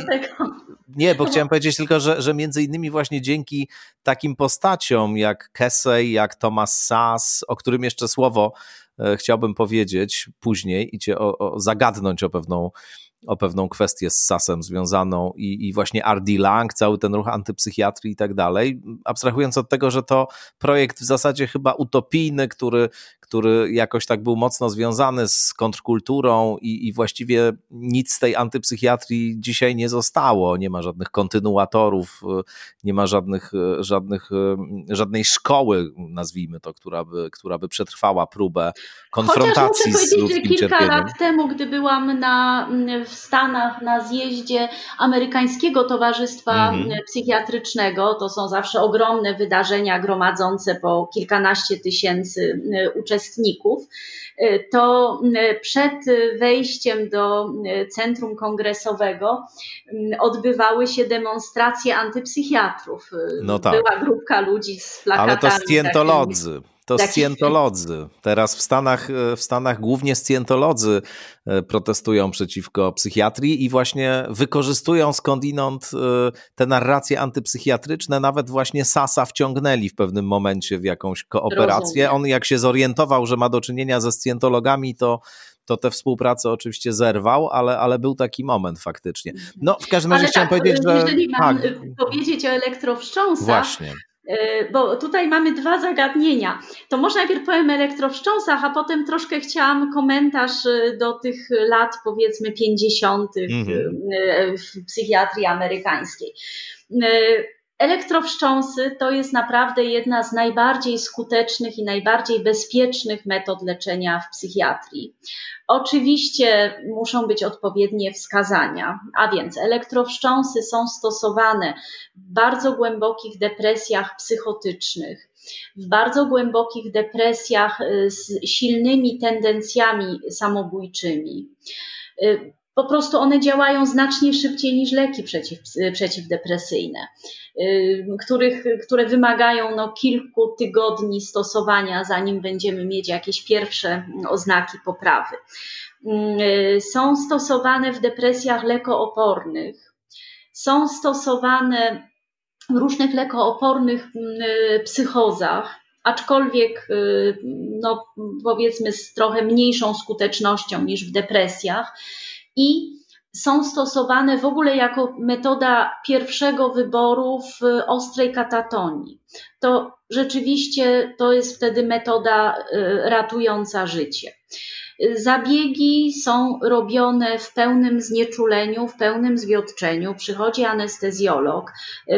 Nie, bo chciałem powiedzieć tylko, że, że między innymi właśnie dzięki takim postaciom jak Kesey, jak Thomas Sass, o którym jeszcze słowo e, chciałbym powiedzieć później i cię o, o zagadnąć o pewną o pewną kwestię z SAS-em związaną i, i właśnie R.D. Lang, cały ten ruch antypsychiatrii i tak dalej. Abstrahując od tego, że to projekt w zasadzie chyba utopijny, który, który jakoś tak był mocno związany z kontrkulturą i, i właściwie nic z tej antypsychiatrii dzisiaj nie zostało. Nie ma żadnych kontynuatorów, nie ma żadnych, żadnych, żadnej szkoły, nazwijmy to, która by, która by przetrwała próbę konfrontacji z ludzkim kilka cierpieniem. Kilka lat temu, gdy byłam na, w Stanach na zjeździe amerykańskiego Towarzystwa mm. Psychiatrycznego, to są zawsze ogromne wydarzenia gromadzące po kilkanaście tysięcy uczestników, uczestników, to y, przed wejściem do y, centrum kongresowego odbywały się demonstracje antypsychiatrów. No tak. Była grupka ludzi z plakatami. Ale to scjentolodzy to scjentolodzy. Teraz w Stanach, w Stanach głównie scjentolodzy protestują przeciwko psychiatrii i właśnie wykorzystują skądinąd te narracje antypsychiatryczne. Nawet właśnie Sasa wciągnęli w pewnym momencie w jakąś kooperację. Rozumiem. On jak się zorientował, że ma do czynienia ze scjentologami, to to tę współpracę oczywiście zerwał, ale, ale był taki moment faktycznie. No, w każdym razie ale chciałem tak, powiedzieć, że. Jeżeli mam tak. powiedzieć o elektrowstrząsach, Właśnie. E, bo tutaj mamy dwa zagadnienia. To może najpierw powiem o elektrowstrząsach, a potem troszkę chciałam komentarz e, do tych lat powiedzmy 50. Mhm. E, w psychiatrii amerykańskiej. Elektrowstrząsy to jest naprawdę jedna z najbardziej skutecznych i najbardziej bezpiecznych metod leczenia w psychiatrii. Oczywiście muszą być odpowiednie wskazania, a więc elektrowstrząsy są stosowane w bardzo głębokich depresjach psychotycznych, w bardzo głębokich depresjach y, z silnymi tendencjami samobójczymi y, po prostu one działają znacznie szybciej niż leki przeciw, przeciwdepresyjne, y, których, które wymagają no, kilku tygodni stosowania, zanim będziemy mieć jakieś pierwsze oznaki poprawy. Y, są stosowane w depresjach lekoopornych, są stosowane w różnych lekoopornych y, psychozach, aczkolwiek no, powiedzmy z trochę mniejszą skutecznością niż w depresjach i są stosowane w ogóle jako metoda pierwszego wyboru w ostrej katatonii. To rzeczywiście to jest wtedy metoda y, ratująca życie. Zabiegi są robione w pełnym znieczuleniu, w pełnym zwiotczeniu. Przychodzi anestezjolog,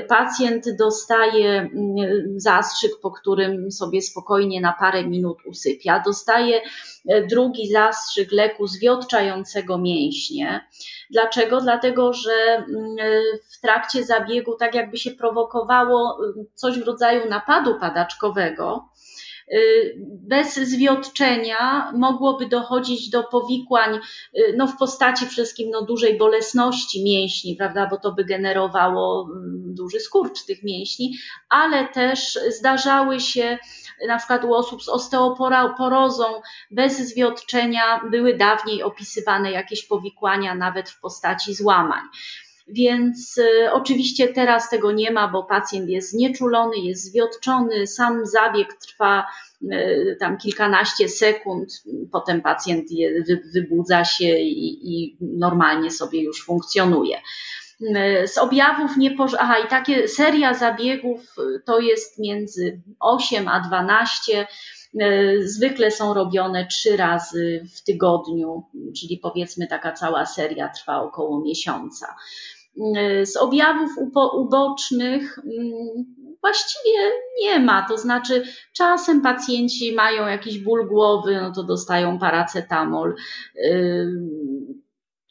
pacjent dostaje mm, zastrzyk, po którym sobie spokojnie na parę minut usypia, dostaje e, drugi zastrzyk leku zwiotczającego mięśnie. Dlaczego? Dlatego, że mm, w trakcie zabiegu tak jakby się prowokowało coś w rodzaju napadu padaczkowego Y, bez zwiotczenia mogłoby dochodzić do powikłań y, no, w postaci przede wszystkim no, dużej bolesności mięśni, prawda, bo to by generowało mm, duży skurcz tych mięśni, ale też zdarzały się na przykład u osób z osteoporozą bez zwiotczenia były dawniej opisywane jakieś powikłania nawet w postaci złamań. Więc y, oczywiście teraz tego nie ma, bo pacjent jest znieczulony, jest zwiotczony, sam zabieg trwa y, tam kilkanaście sekund, potem pacjent je, wy, wybudza się i, i normalnie sobie już funkcjonuje. Z objawów nie poż... Aha, i takie seria zabiegów to jest między 8 a 12 zwykle są robione trzy razy w tygodniu, czyli powiedzmy taka cała seria trwa około miesiąca. Z objawów ubocznych mm, właściwie nie ma. To znaczy, czasem pacjenci mają jakiś ból głowy, no to dostają paracetamol.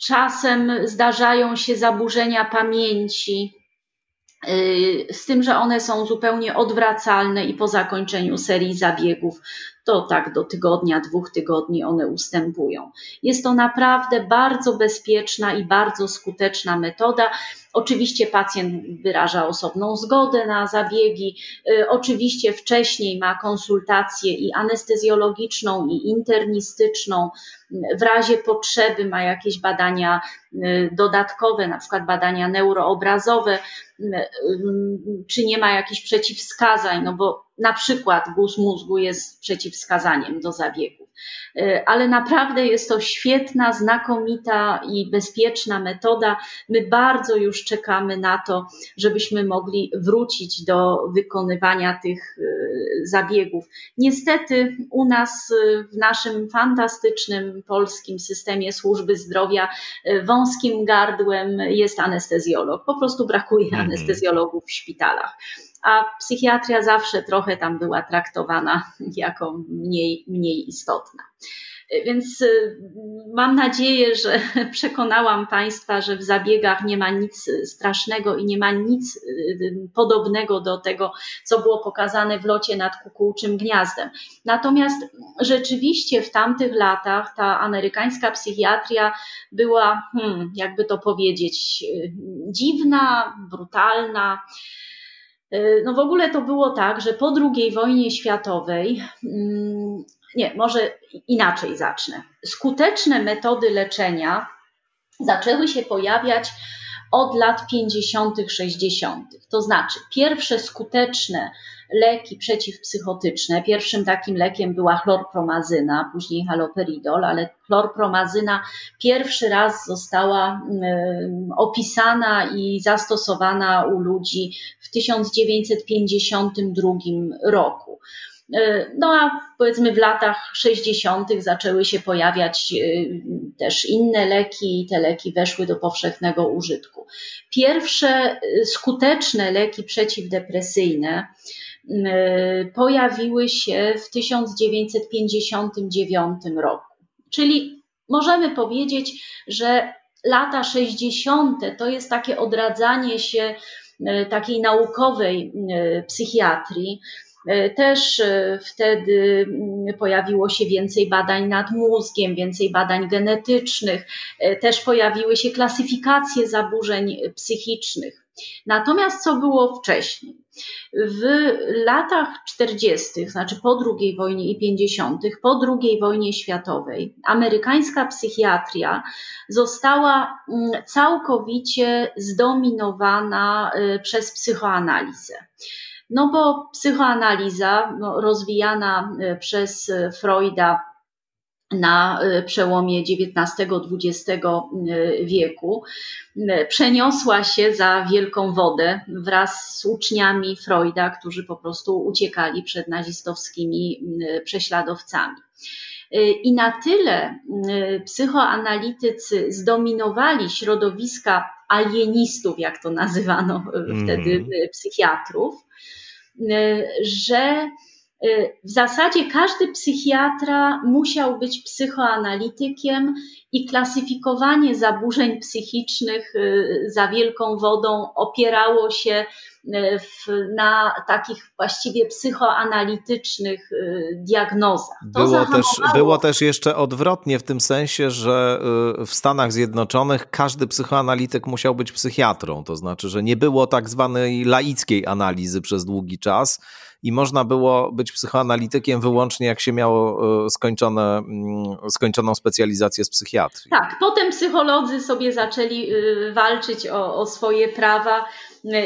Czasem zdarzają się zaburzenia pamięci, z tym, że one są zupełnie odwracalne i po zakończeniu serii zabiegów to tak do tygodnia, dwóch tygodni one ustępują. Jest to naprawdę bardzo bezpieczna i bardzo skuteczna metoda. Oczywiście pacjent wyraża osobną zgodę na zabiegi. Y, oczywiście wcześniej ma konsultację i anestezjologiczną, i internistyczną. W razie potrzeby ma jakieś badania y, dodatkowe, na przykład badania neuroobrazowe, y, czy nie ma jakichś przeciwwskazań, no bo na przykład guz mózgu jest przeciwwskazaniem do zabiegów. E, ale naprawdę jest to świetna, znakomita i bezpieczna metoda. My bardzo już czekamy na to, żebyśmy mogli wrócić do wykonywania tych e, zabiegów. Niestety u nas e, w naszym fantastycznym polskim systemie służby zdrowia wąskim gardłem jest anestezjolog. Po prostu brakuje mhm. anestezjologów w szpitalach a psychiatria zawsze trochę tam była traktowana jako mniej, mniej istotna. Więc y, mam nadzieję, że przekonałam Państwa, że w zabiegach nie ma nic strasznego i nie ma nic y, podobnego do tego, co było pokazane w locie nad kukułczym gniazdem. Natomiast rzeczywiście w tamtych latach ta amerykańska psychiatria była, hmm, jakby to powiedzieć, y, dziwna, brutalna. E, no w ogóle to było tak, że po II wojnie światowej, mm, nie, może inaczej zacznę. Skuteczne metody leczenia zaczęły się pojawiać od lat 50., 60. To znaczy, pierwsze skuteczne leki przeciwpsychotyczne. Pierwszym takim lekiem była chlorpromazyna, później haloperidol, ale chlorpromazyna pierwszy raz została opisana i zastosowana u ludzi w 1952 roku. E, no a powiedzmy w latach 60. zaczęły się pojawiać e, też inne leki i te leki weszły do powszechnego użytku. Pierwsze e, skuteczne leki przeciwdepresyjne pojawiły się w 1959 roku. Czyli możemy powiedzieć, że lata 60. to jest takie odradzanie się takiej naukowej psychiatrii też e, wtedy mm, pojawiło się więcej badań nad mózgiem, więcej badań genetycznych, e, też pojawiły się klasyfikacje zaburzeń psychicznych. Natomiast co było wcześniej? W latach 40., znaczy po II wojnie i 50., po II wojnie światowej, amerykańska psychiatria została mm, całkowicie zdominowana przez psychoanalizę. No bo psychoanaliza no, rozwijana e, przez e, Freuda na e, przełomie XIX-XX wieku, przeniosła się za wielką wodę wraz z uczniami Freuda, którzy po prostu uciekali przed nazistowskimi prześladowcami. I na tyle psychoanalitycy zdominowali środowiska alienistów, jak to nazywano wtedy mm. psychiatrów, że y, w zasadzie każdy psychiatra musiał być psychoanalitykiem i klasyfikowanie zaburzeń psychicznych y, za wielką wodą opierało się w, na takich właściwie psychoanalitycznych diagnozach. To było też, było też jeszcze odwrotnie w tym sensie, że w Stanach Zjednoczonych każdy psychoanalityk musiał być psychiatrą. To znaczy, że nie było tak zwanej laickiej analizy przez długi czas i można było być psychoanalitykiem wyłącznie jak się miało e, skończone, mm, skończoną specjalizację z psychiatrii. Tak, potem psycholodzy sobie zaczęli y, walczyć o, o swoje prawa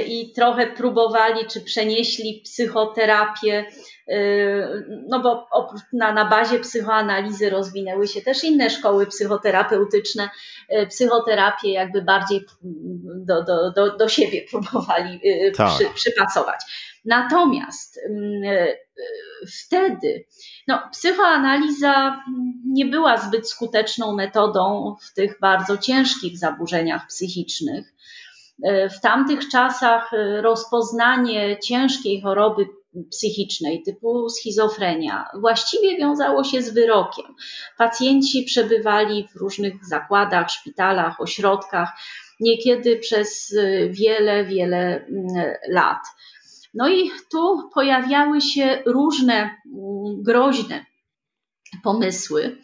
i trochę próbowali, czy przenieśli psychoterapię Yy, no bo na, na bazie psychoanalizy rozwinęły się też inne szkoły psychoterapeutyczne. Yy, psychoterapię jakby bardziej do, do, do, do siebie próbowali tak. przy, przypasować. Natomiast wtedy no, psychoanaliza nie była zbyt skuteczną metodą w tych bardzo ciężkich zaburzeniach psychicznych. W tamtych czasach rozpoznanie ciężkiej choroby psychicznej typu schizofrenia właściwie wiązało się z wyrokiem. Pacjenci przebywali w różnych zakładach, szpitalach, ośrodkach, niekiedy przez y, wiele, wiele mm, lat. No i tu pojawiały się różne mm, groźne pomysły.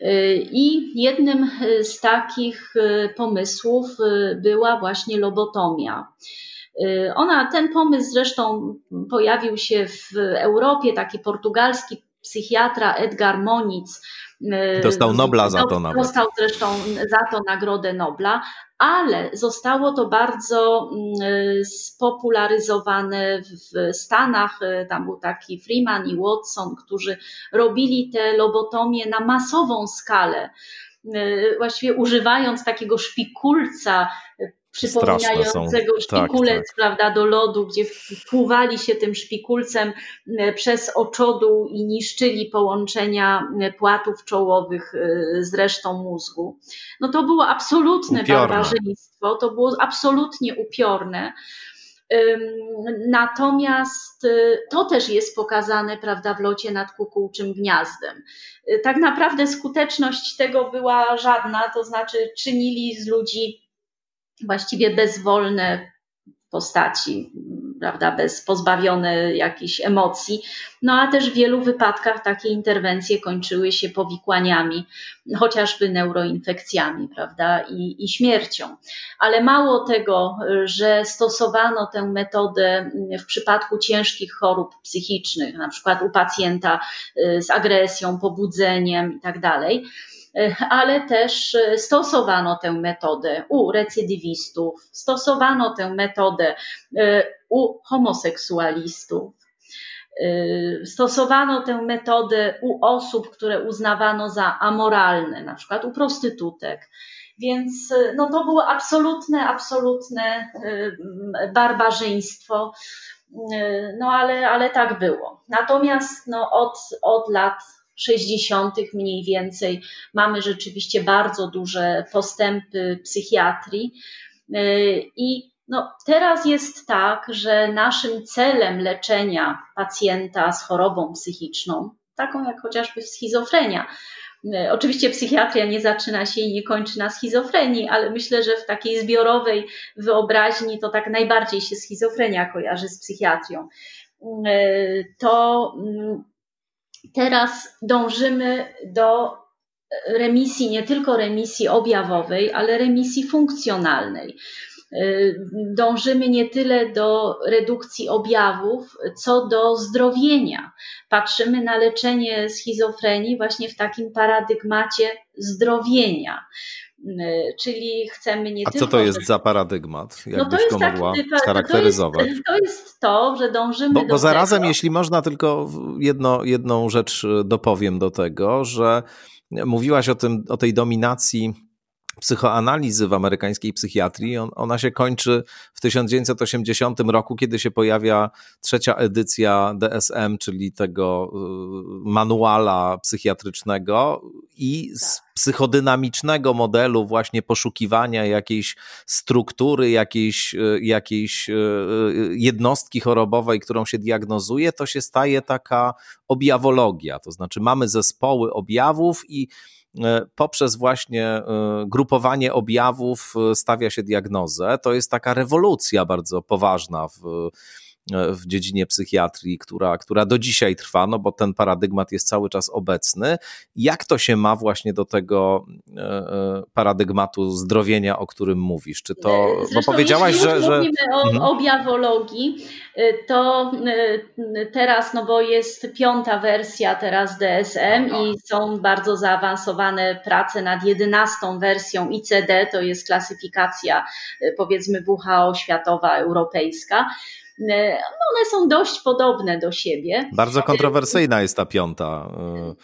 Y, I jednym z takich y, pomysłów była właśnie lobotomia. Y, ona, ten pomysł zresztą pojawił się w Europie, taki portugalski psychiatra Edgar Moniz. Y, dostał Nobla za to nawet. Dostał zresztą za to Nagrodę Nobla, ale zostało to bardzo mm, spopularyzowane w Stanach. Tam był taki Freeman i Watson, którzy robili te lobotomie na masową skalę y, właściwie używając takiego szpikulca przypominającego szpikulec, tak, tak. prawda, do lodu, gdzie wpływali się tym szpikulcem e, przez oczodół i niszczyli połączenia e, płatów czołowych e, z resztą mózgu. No to było absolutne upiorne. barbarzyństwo, to było absolutnie upiorne. Natomiast to też jest pokazane, prawda, w locie nad kukułczym gniazdem. Tak naprawdę skuteczność tego była żadna, to znaczy czynili z ludzi właściwie bezwolne postaci, prawda, bez pozbawione jakichś emocji. No a też w wielu wypadkach takie interwencje kończyły się powikłaniami, chociażby neuroinfekcjami, prawda, i, i śmiercią. Ale mało tego, że stosowano tę metodę w przypadku ciężkich chorób psychicznych, na przykład u pacjenta y, z agresją, pobudzeniem i tak ale też e, stosowano tę metodę u recydywistów, stosowano tę metodę e, u homoseksualistów. E, stosowano tę metodę u osób, które uznawano za amoralne, na przykład u prostytutek. Więc no, to było absolutne, absolutne barbarzyństwo. No ale, ale tak było. Natomiast no, od, od lat 60. mniej więcej mamy rzeczywiście bardzo duże postępy psychiatrii. Y, I no, teraz jest tak, że naszym celem leczenia pacjenta z chorobą psychiczną, taką jak chociażby schizofrenia, y, Oczywiście psychiatria nie zaczyna się i nie kończy na schizofrenii, ale myślę, że w takiej zbiorowej wyobraźni to tak najbardziej się schizofrenia kojarzy z psychiatrią. Y, to mm, teraz dążymy do remisji, nie tylko remisji objawowej, ale remisji funkcjonalnej. Dążymy nie tyle do redukcji objawów, co do zdrowienia. Patrzymy na leczenie schizofrenii właśnie w takim paradygmacie zdrowienia. Czyli chcemy nie A tylko. co to jest za paradygmat? Jakbyś no to tak, mogła tak, scharakteryzować? To jest, to jest to, że dążymy bo, do. Bo zarazem, tego. jeśli można, tylko jedno, jedną rzecz e, dopowiem do tego, że mówiłaś o, tym, o tej dominacji psychoanalizy w amerykańskiej psychiatrii. On, ona się kończy w 1980 roku, kiedy się pojawia trzecia edycja DSM, czyli tego y, manuala psychiatrycznego i z tak. psychodynamicznego modelu właśnie poszukiwania jakiejś struktury, jakiejś, y, jakiejś y, jednostki chorobowej, którą się diagnozuje, to się staje taka objawologia. To znaczy mamy zespoły objawów i poprzez właśnie e, grupowanie objawów e, stawia się diagnozę. To jest taka rewolucja bardzo poważna w w dziedzinie psychiatrii, która, która do dzisiaj trwa, no bo ten paradygmat jest cały czas obecny. Jak to się ma właśnie do tego paradygmatu zdrowienia, o którym mówisz? Czy to, Zresztą, bo powiedziałaś, że... że... mówimy o mhm. objawologii, to teraz, no bo jest piąta wersja teraz DSM i są bardzo zaawansowane prace nad jedenastą wersją ICD, to jest klasyfikacja powiedzmy WHO światowa, europejska. E, no one są dość podobne do siebie. Bardzo kontrowersyjna jest ta piąta. E.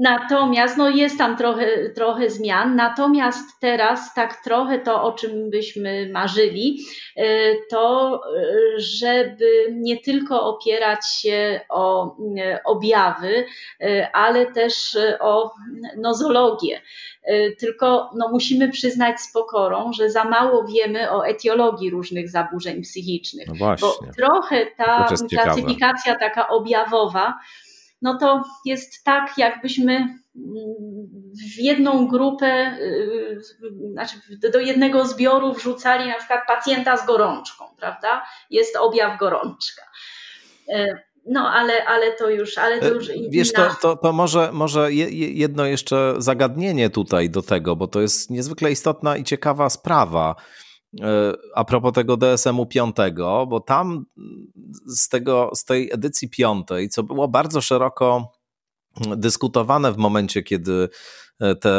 Natomiast no jest tam trochę, trochę zmian, natomiast teraz tak trochę to, o czym byśmy marzyli, e, to żeby nie tylko opierać się o objawy, ale też o nozologię. Y, tylko no, musimy przyznać z pokorą, że za mało wiemy o etiologii różnych zaburzeń psychicznych. No właśnie. Bo trochę ta klasyfikacja taka objawowa, no to jest tak, jakbyśmy mm, w jedną grupę, y, znaczy do jednego zbioru wrzucali na przykład pacjenta z gorączką, prawda? Jest objaw gorączka. No, ale, ale to już, ale to e, już Wiesz, to, to, to może, może jedno jeszcze zagadnienie tutaj do tego, bo to jest niezwykle istotna i ciekawa sprawa e, a propos tego DSM-u piątego, bo tam z, tego, z tej edycji piątej, co było bardzo szeroko dyskutowane w momencie, kiedy e, ta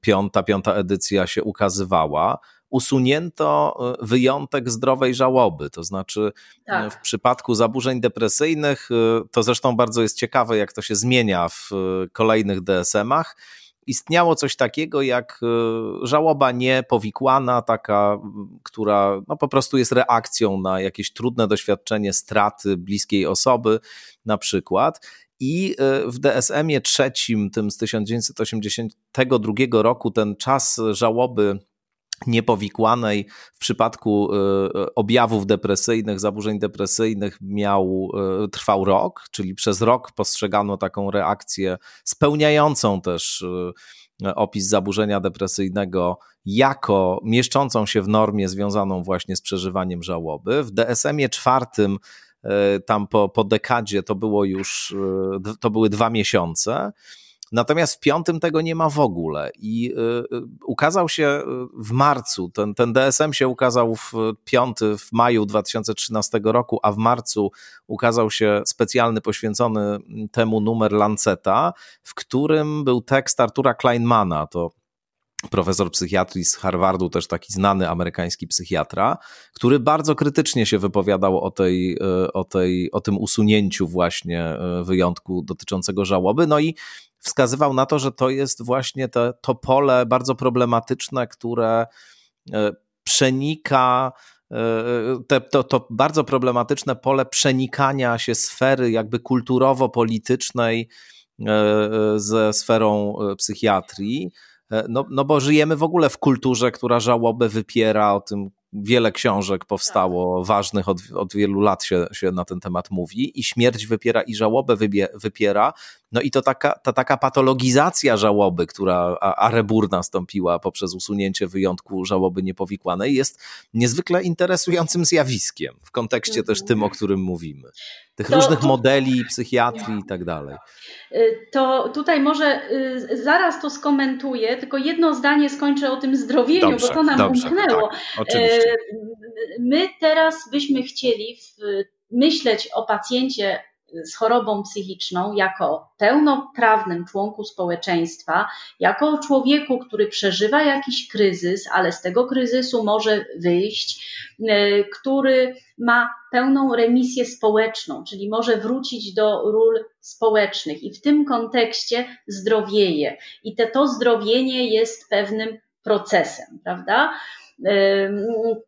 piąta, piąta edycja się ukazywała, usunięto e, wyjątek zdrowej żałoby. To znaczy, e, tak. w przypadku zaburzeń depresyjnych, e, to zresztą bardzo jest ciekawe, jak to się zmienia w kolejnych DSM-ach. Istniało coś takiego jak żałoba niepowikłana, taka, która no, po prostu jest reakcją na jakieś trudne doświadczenie straty bliskiej osoby, na przykład. I w DSM-ie trzecim, tym z 1982 roku, ten czas żałoby niepowikłanej w przypadku e, objawów depresyjnych, zaburzeń depresyjnych miał, e, trwał rok, czyli przez rok postrzegano taką reakcję spełniającą też e, opis zaburzenia depresyjnego jako mieszczącą się w normie związaną właśnie z przeżywaniem żałoby. W DSM-ie czwartym tam po, po dekadzie to było już, to były dwa miesiące. Natomiast w piątym tego nie ma w ogóle i y, y, ukazał się y, w marcu, ten, ten DSM się ukazał w piąty, w maju 2013 roku, a w marcu ukazał się specjalny poświęcony temu numer Lanceta, w którym był tekst Artura Kleinmana, to profesor psychiatrii z Harvardu, też taki znany amerykański psychiatra, który bardzo krytycznie się wypowiadał o, tej, o, tej, o tym usunięciu właśnie wyjątku dotyczącego żałoby. No i wskazywał na to, że to jest właśnie to, to pole bardzo problematyczne, które e, przenika e, te, to, to bardzo problematyczne pole przenikania się sfery jakby kulturowo-politycznej e, ze sferą psychiatrii. No, no bo żyjemy w ogóle w kulturze, która żałobę wypiera, o tym wiele książek powstało tak. ważnych, od, od wielu lat się, się na ten temat mówi i śmierć wypiera i żałobę wybie, wypiera. No i to taka, ta taka patologizacja żałoby, która Arebur nastąpiła poprzez usunięcie wyjątku żałoby niepowikłanej jest niezwykle interesującym zjawiskiem w kontekście też tym, o którym mówimy. Tych to, różnych modeli psychiatrii i tak dalej. Y, to tutaj może y, zaraz to skomentuję, tylko jedno zdanie skończę o tym zdrowieniu, dobrze, bo to nam dobrze, umknęło. Tak, oczywiście. Y, my teraz byśmy chcieli myśleć o pacjencie z chorobą psychiczną jako pełnoprawnym członku społeczeństwa, jako człowieku, który przeżywa jakiś kryzys, ale z tego kryzysu może wyjść, który ma pełną remisję społeczną, czyli może wrócić do ról społecznych i w tym kontekście zdrowieje. I te, to zdrowienie jest pewnym procesem, prawda?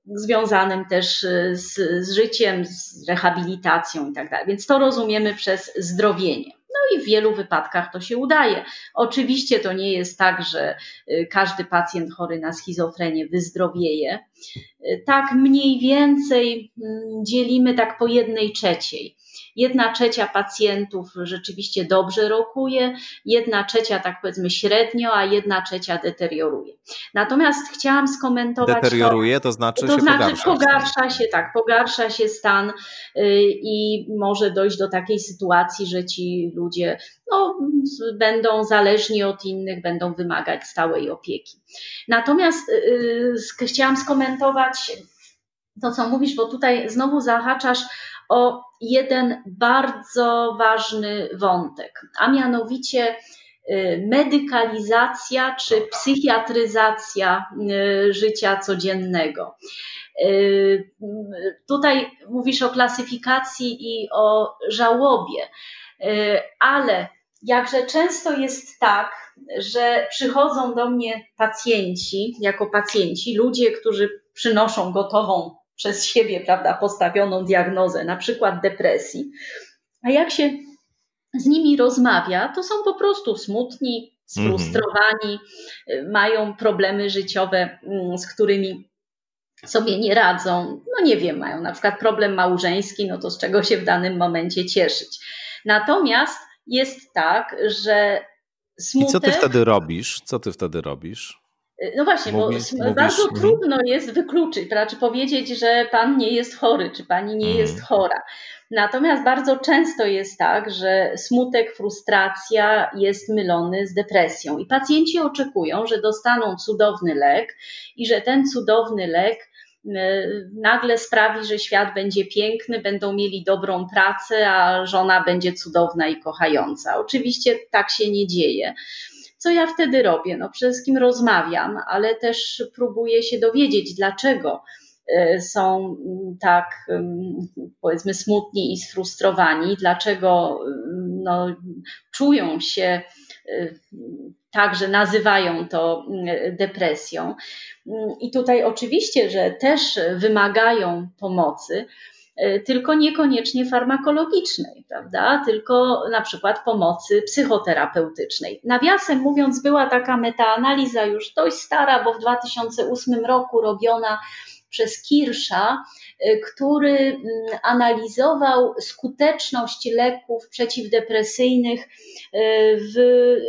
Związanym też y, z, z życiem, z rehabilitacją i tak. Więc to rozumiemy przez zdrowienie. No i w wielu wypadkach to się udaje. Oczywiście to nie jest tak, że y, każdy pacjent chory na schizofrenię wyzdrowieje. Tak mniej więcej mm, dzielimy tak po jednej trzeciej. Jedna trzecia pacjentów rzeczywiście dobrze rokuje, jedna trzecia tak powiedzmy średnio, a jedna trzecia deterioruje. Natomiast chciałam skomentować. Deterioruje, to, znaczy to się znaczy pogarsza. pogarsza się, tak, pogarsza się stan y, i może dojść do takiej sytuacji, że ci ludzie no, będą zależni od innych, będą wymagać stałej opieki. Natomiast yy, chciałam skomentować to, co mówisz, bo tutaj znowu zahaczasz o jeden bardzo ważny wątek, a mianowicie y, medykalizacja czy psychiatryzacja y, życia codziennego. Tutaj mówisz o klasyfikacji i o żałobie, ale jakże często jest tak, że przychodzą do mnie pacjenci, jako pacjenci, ludzie, którzy przynoszą gotową przez siebie, prawda, postawioną diagnozę, na przykład depresji. A jak się z nimi rozmawia, to są po prostu smutni, sfrustrowani, mhm. mają problemy życiowe, mm, z którymi sobie nie radzą. No nie wiem, mają na przykład problem małżeński, no to z czego się w danym momencie cieszyć. Natomiast jest tak, że smutek... I co ty wtedy robisz? Co ty wtedy robisz? No właśnie, mówisz, bo mówisz, bardzo trudno jest wykluczyć, czy powiedzieć, że pan nie jest chory, czy pani nie jest mhm. chora. Natomiast bardzo często jest tak, że smutek, frustracja jest mylony z depresją i pacjenci oczekują, że dostaną cudowny lek i że ten cudowny lek nagle sprawi, że świat będzie piękny, będą mieli dobrą pracę, a żona będzie cudowna i kochająca. Oczywiście tak się nie dzieje. Co ja wtedy robię? No przede wszystkim rozmawiam, ale też próbuję się dowiedzieć, dlaczego e, są tak, powiedzmy, smutni i sfrustrowani, dlaczego no, czują się e, tak, że nazywają to depresją. I tutaj oczywiście, że też wymagają pomocy, tylko niekoniecznie farmakologicznej, prawda? Tylko na przykład pomocy psychoterapeutycznej. Nawiasem mówiąc, była taka metaanaliza już dość stara, bo w 2008 roku robiona przez Kirsza, e, który mm, analizował skuteczność leków przeciwdepresyjnych e, w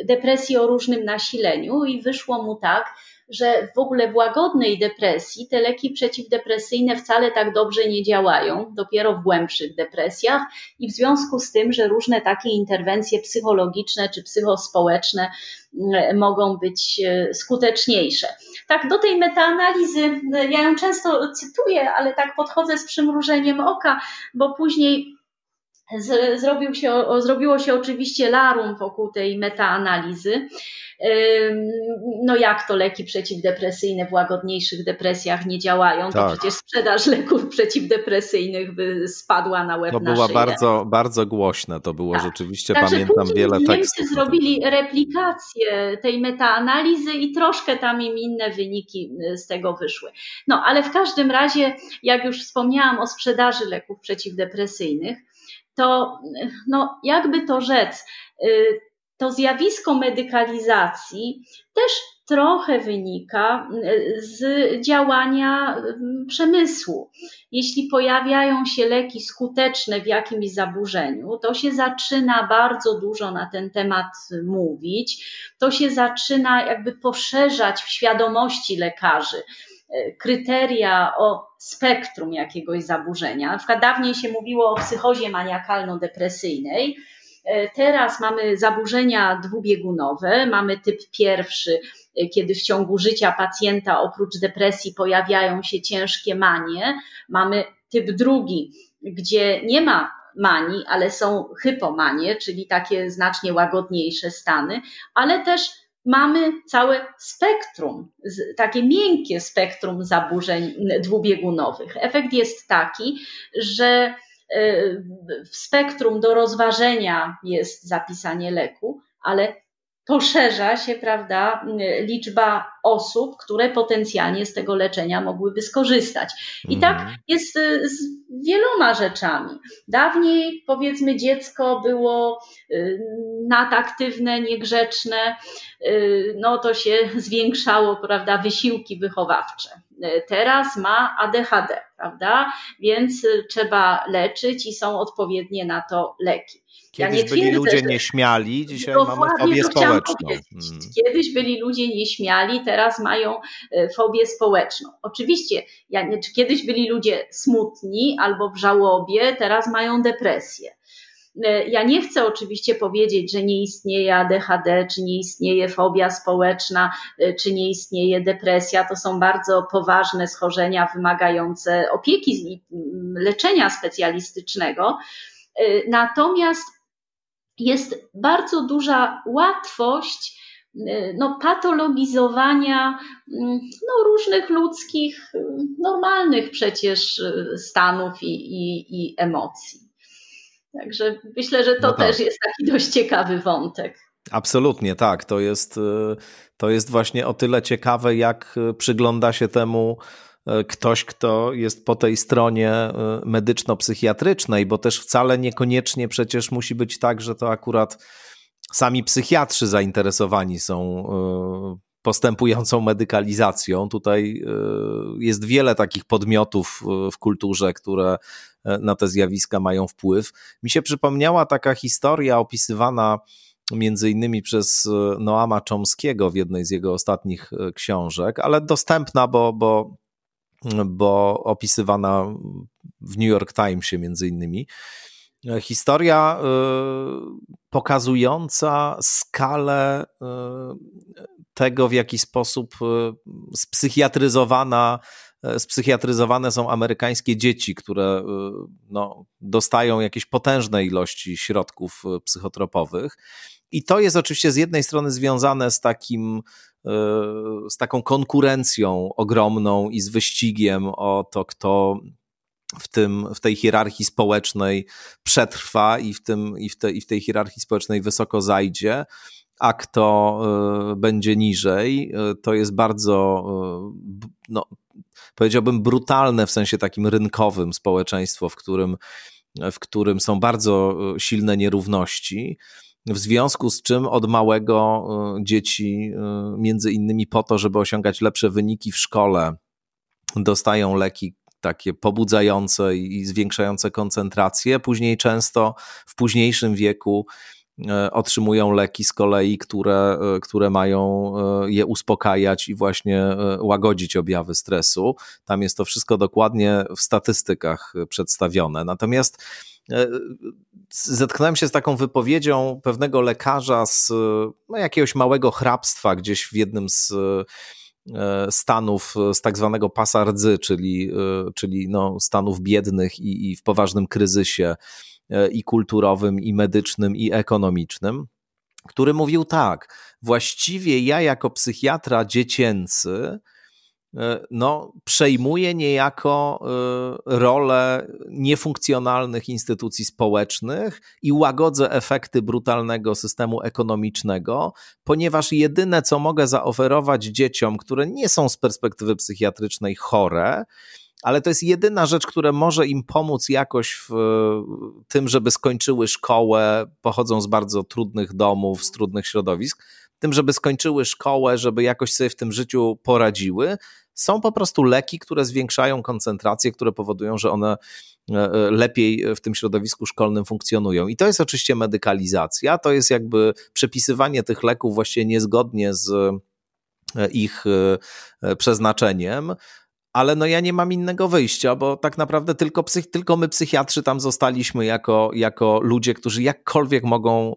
depresji o różnym nasileniu i wyszło mu tak, że w ogóle w łagodnej depresji te leki przeciwdepresyjne wcale tak dobrze nie działają, dopiero w głębszych depresjach i w związku z tym, że różne takie interwencje psychologiczne czy psychospołeczne mm, mogą być e, skuteczniejsze. Tak, do tej metaanalizy, e, ja ją często cytuję, ale tak podchodzę z przymrużeniem oka, bo później zrobił się, zrobiło się oczywiście larum wokół tej metaanalizy. No jak to leki przeciwdepresyjne w łagodniejszych depresjach nie działają, tak. to przecież sprzedaż leków przeciwdepresyjnych by spadła na łeb To na była bardzo, bardzo głośne, to było tak. rzeczywiście, Także pamiętam wiele Niemcy tekstów. Niemcy zrobili replikację tej metaanalizy i troszkę tam im inne wyniki y, z tego wyszły. No ale w każdym razie, jak już wspomniałam o sprzedaży leków przeciwdepresyjnych, to no, jakby to rzec, y, to zjawisko medykalizacji też trochę wynika y, z działania y, przemysłu. Jeśli pojawiają się leki skuteczne w jakimś zaburzeniu, to się zaczyna bardzo dużo na ten temat mówić, to się zaczyna jakby poszerzać w świadomości lekarzy kryteria o spektrum jakiegoś zaburzenia. Na przykład dawniej się mówiło o psychozie maniakalno-depresyjnej, e, Teraz mamy zaburzenia dwubiegunowe, mamy typ pierwszy, e, kiedy w ciągu życia pacjenta oprócz depresji pojawiają się ciężkie manie. Mamy typ drugi, gdzie nie ma manii, ale są hypomanie, czyli takie znacznie łagodniejsze stany, ale też mamy całe spektrum, takie miękkie spektrum zaburzeń dwubiegunowych. Efekt jest taki, że e, w spektrum do rozważenia jest zapisanie leku, ale poszerza się, prawda, liczba osób, które potencjalnie z tego leczenia mogłyby skorzystać. I tak mhm. jest y, z wieloma rzeczami. Dawniej, powiedzmy, dziecko było y, nadaktywne, niegrzeczne, y, no to się zwiększało, prawda, wysiłki wychowawcze. Teraz ma ADHD, prawda? Więc trzeba leczyć i są odpowiednie na to leki. Kiedyś ja byli ludzie że... nieśmiali, dzisiaj mamy fobię społeczną. Hmm. Kiedyś byli ludzie nieśmiali, teraz mają e, fobię społeczną. Oczywiście, ja nie, kiedyś byli ludzie smutni albo w żałobie, teraz mają depresję. E, ja nie chcę oczywiście powiedzieć, że nie istnieje ADHD, czy nie istnieje fobia społeczna, e, czy nie istnieje depresja. To są bardzo poważne schorzenia wymagające opieki i leczenia specjalistycznego. Natomiast jest bardzo duża łatwość no, patologizowania mm, no, różnych ludzkich, y, normalnych przecież stanów i, i, i emocji. Także myślę, że to no tak. też jest taki dość ciekawy wątek. Absolutnie, tak. To jest, to jest właśnie o tyle ciekawe, jak przygląda się temu E, ktoś, kto jest po tej stronie medyczno-psychiatrycznej, bo też wcale niekoniecznie przecież musi być tak, że to akurat sami psychiatrzy zainteresowani są postępującą medykalizacją. Tutaj jest wiele takich podmiotów w kulturze, które na te zjawiska mają wpływ. Mi się przypomniała taka historia opisywana między innymi przez Noama Chomskiego w jednej z jego ostatnich książek, ale dostępna, bo, bo bo opisywana w New York Timesie między innymi. Historia pokazująca skalę tego, w jaki sposób y, spsychiatryzowana, spsychiatryzowane są amerykańskie dzieci, które no, dostają jakieś potężne ilości środków psychotropowych. I to jest oczywiście z jednej strony związane z takim z taką konkurencją ogromną i z wyścigiem o to, kto w, tym, w tej hierarchii społecznej przetrwa i w, tym, i, w te, i w tej hierarchii społecznej wysoko zajdzie, a kto będzie niżej. To jest bardzo, no, powiedziałbym, brutalne w sensie takim rynkowym społeczeństwo, w którym, w którym są bardzo silne nierówności w związku z czym od małego y, dzieci, y, między innymi po to, żeby osiągać lepsze wyniki w szkole, dostają leki takie pobudzające i zwiększające koncentrację. Później często w późniejszym wieku otrzymują leki z kolei, które, które mają je uspokajać i właśnie łagodzić objawy stresu. Tam jest to wszystko dokładnie w statystykach przedstawione. Natomiast zetknąłem się z taką wypowiedzią pewnego lekarza z no, jakiegoś małego hrabstwa gdzieś w jednym z e, stanów z tak zwanego pasa rdzy, czyli, e, czyli no, stanów biednych i, i w poważnym kryzysie e, i kulturowym, i medycznym, i ekonomicznym, który mówił tak: Właściwie ja, jako psychiatra dziecięcy, E, no, przejmuje niejako e, rolę niefunkcjonalnych instytucji społecznych i łagodzę efekty brutalnego systemu ekonomicznego, ponieważ jedyne, co mogę zaoferować dzieciom, które nie są z perspektywy psychiatrycznej chore, ale to jest jedyna rzecz, która może im pomóc jakoś w tym, żeby skończyły szkołę, pochodzą z bardzo trudnych domów, z trudnych środowisk, tym, żeby skończyły szkołę, żeby jakoś sobie w tym życiu poradziły. Są po prostu leki, które zwiększają koncentrację, które powodują, że one e, e, lepiej w tym środowisku szkolnym funkcjonują. I to jest oczywiście medykalizacja, to jest jakby przepisywanie tych leków właściwie niezgodnie z e, ich przeznaczeniem ale no ja nie mam innego wyjścia, bo tak naprawdę tylko, psych, tylko my psychiatrzy tam zostaliśmy jako, jako ludzie, którzy jakkolwiek mogą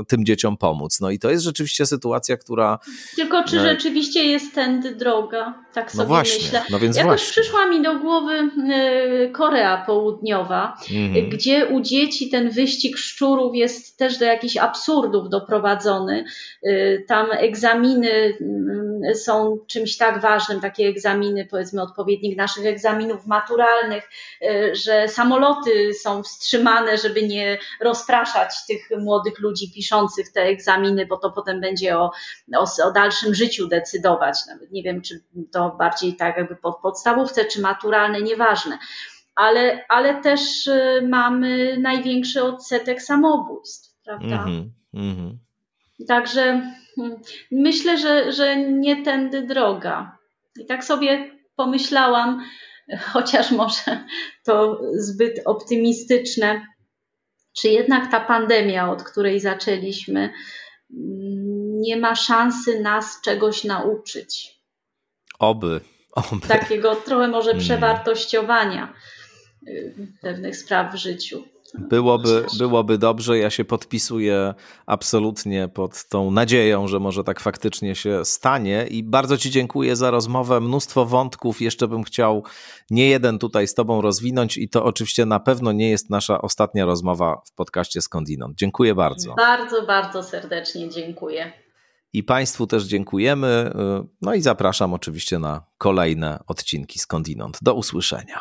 y, tym dzieciom pomóc. No i to jest rzeczywiście sytuacja, która... Tylko czy y, rzeczywiście jest tędy droga? Tak no sobie no właśnie, myślę. No więc Jakoś właśnie. przyszła mi do głowy y, Korea Południowa, mhm. gdzie u dzieci ten wyścig szczurów jest też do jakichś absurdów doprowadzony. Tam egzaminy mm, są czymś tak ważnym, takie egzaminy powiedzmy od odpowiednik naszych egzaminów maturalnych, e, że samoloty są wstrzymane, żeby nie rozpraszać tych młodych ludzi piszących te egzaminy, bo to potem będzie o, o, o dalszym życiu decydować. Nawet nie wiem, czy to bardziej tak jakby pod podstawówce, czy maturalne, nieważne. Ale, ale też e, mamy największy odsetek samobójstw, prawda? Mm -hmm, Także hmm, myślę, że, że nie tędy droga. I tak sobie pomyślałam, chociaż może to zbyt optymistyczne, czy jednak ta pandemia, od której zaczęliśmy, nie ma szansy nas czegoś nauczyć. Oby. Oby. Takiego trochę może mm. przewartościowania y, pewnych spraw w życiu. Byłoby, byłoby dobrze. Ja się podpisuję absolutnie pod tą nadzieją, że może tak faktycznie się stanie. I bardzo Ci dziękuję za rozmowę. Mnóstwo wątków. Jeszcze bym chciał nie jeden tutaj z Tobą rozwinąć, i to oczywiście na pewno nie jest nasza ostatnia rozmowa w podcaście Skądinąd. Dziękuję bardzo. Bardzo, bardzo serdecznie dziękuję. I Państwu też dziękujemy. No i zapraszam oczywiście na kolejne odcinki Skądinąd. Do usłyszenia.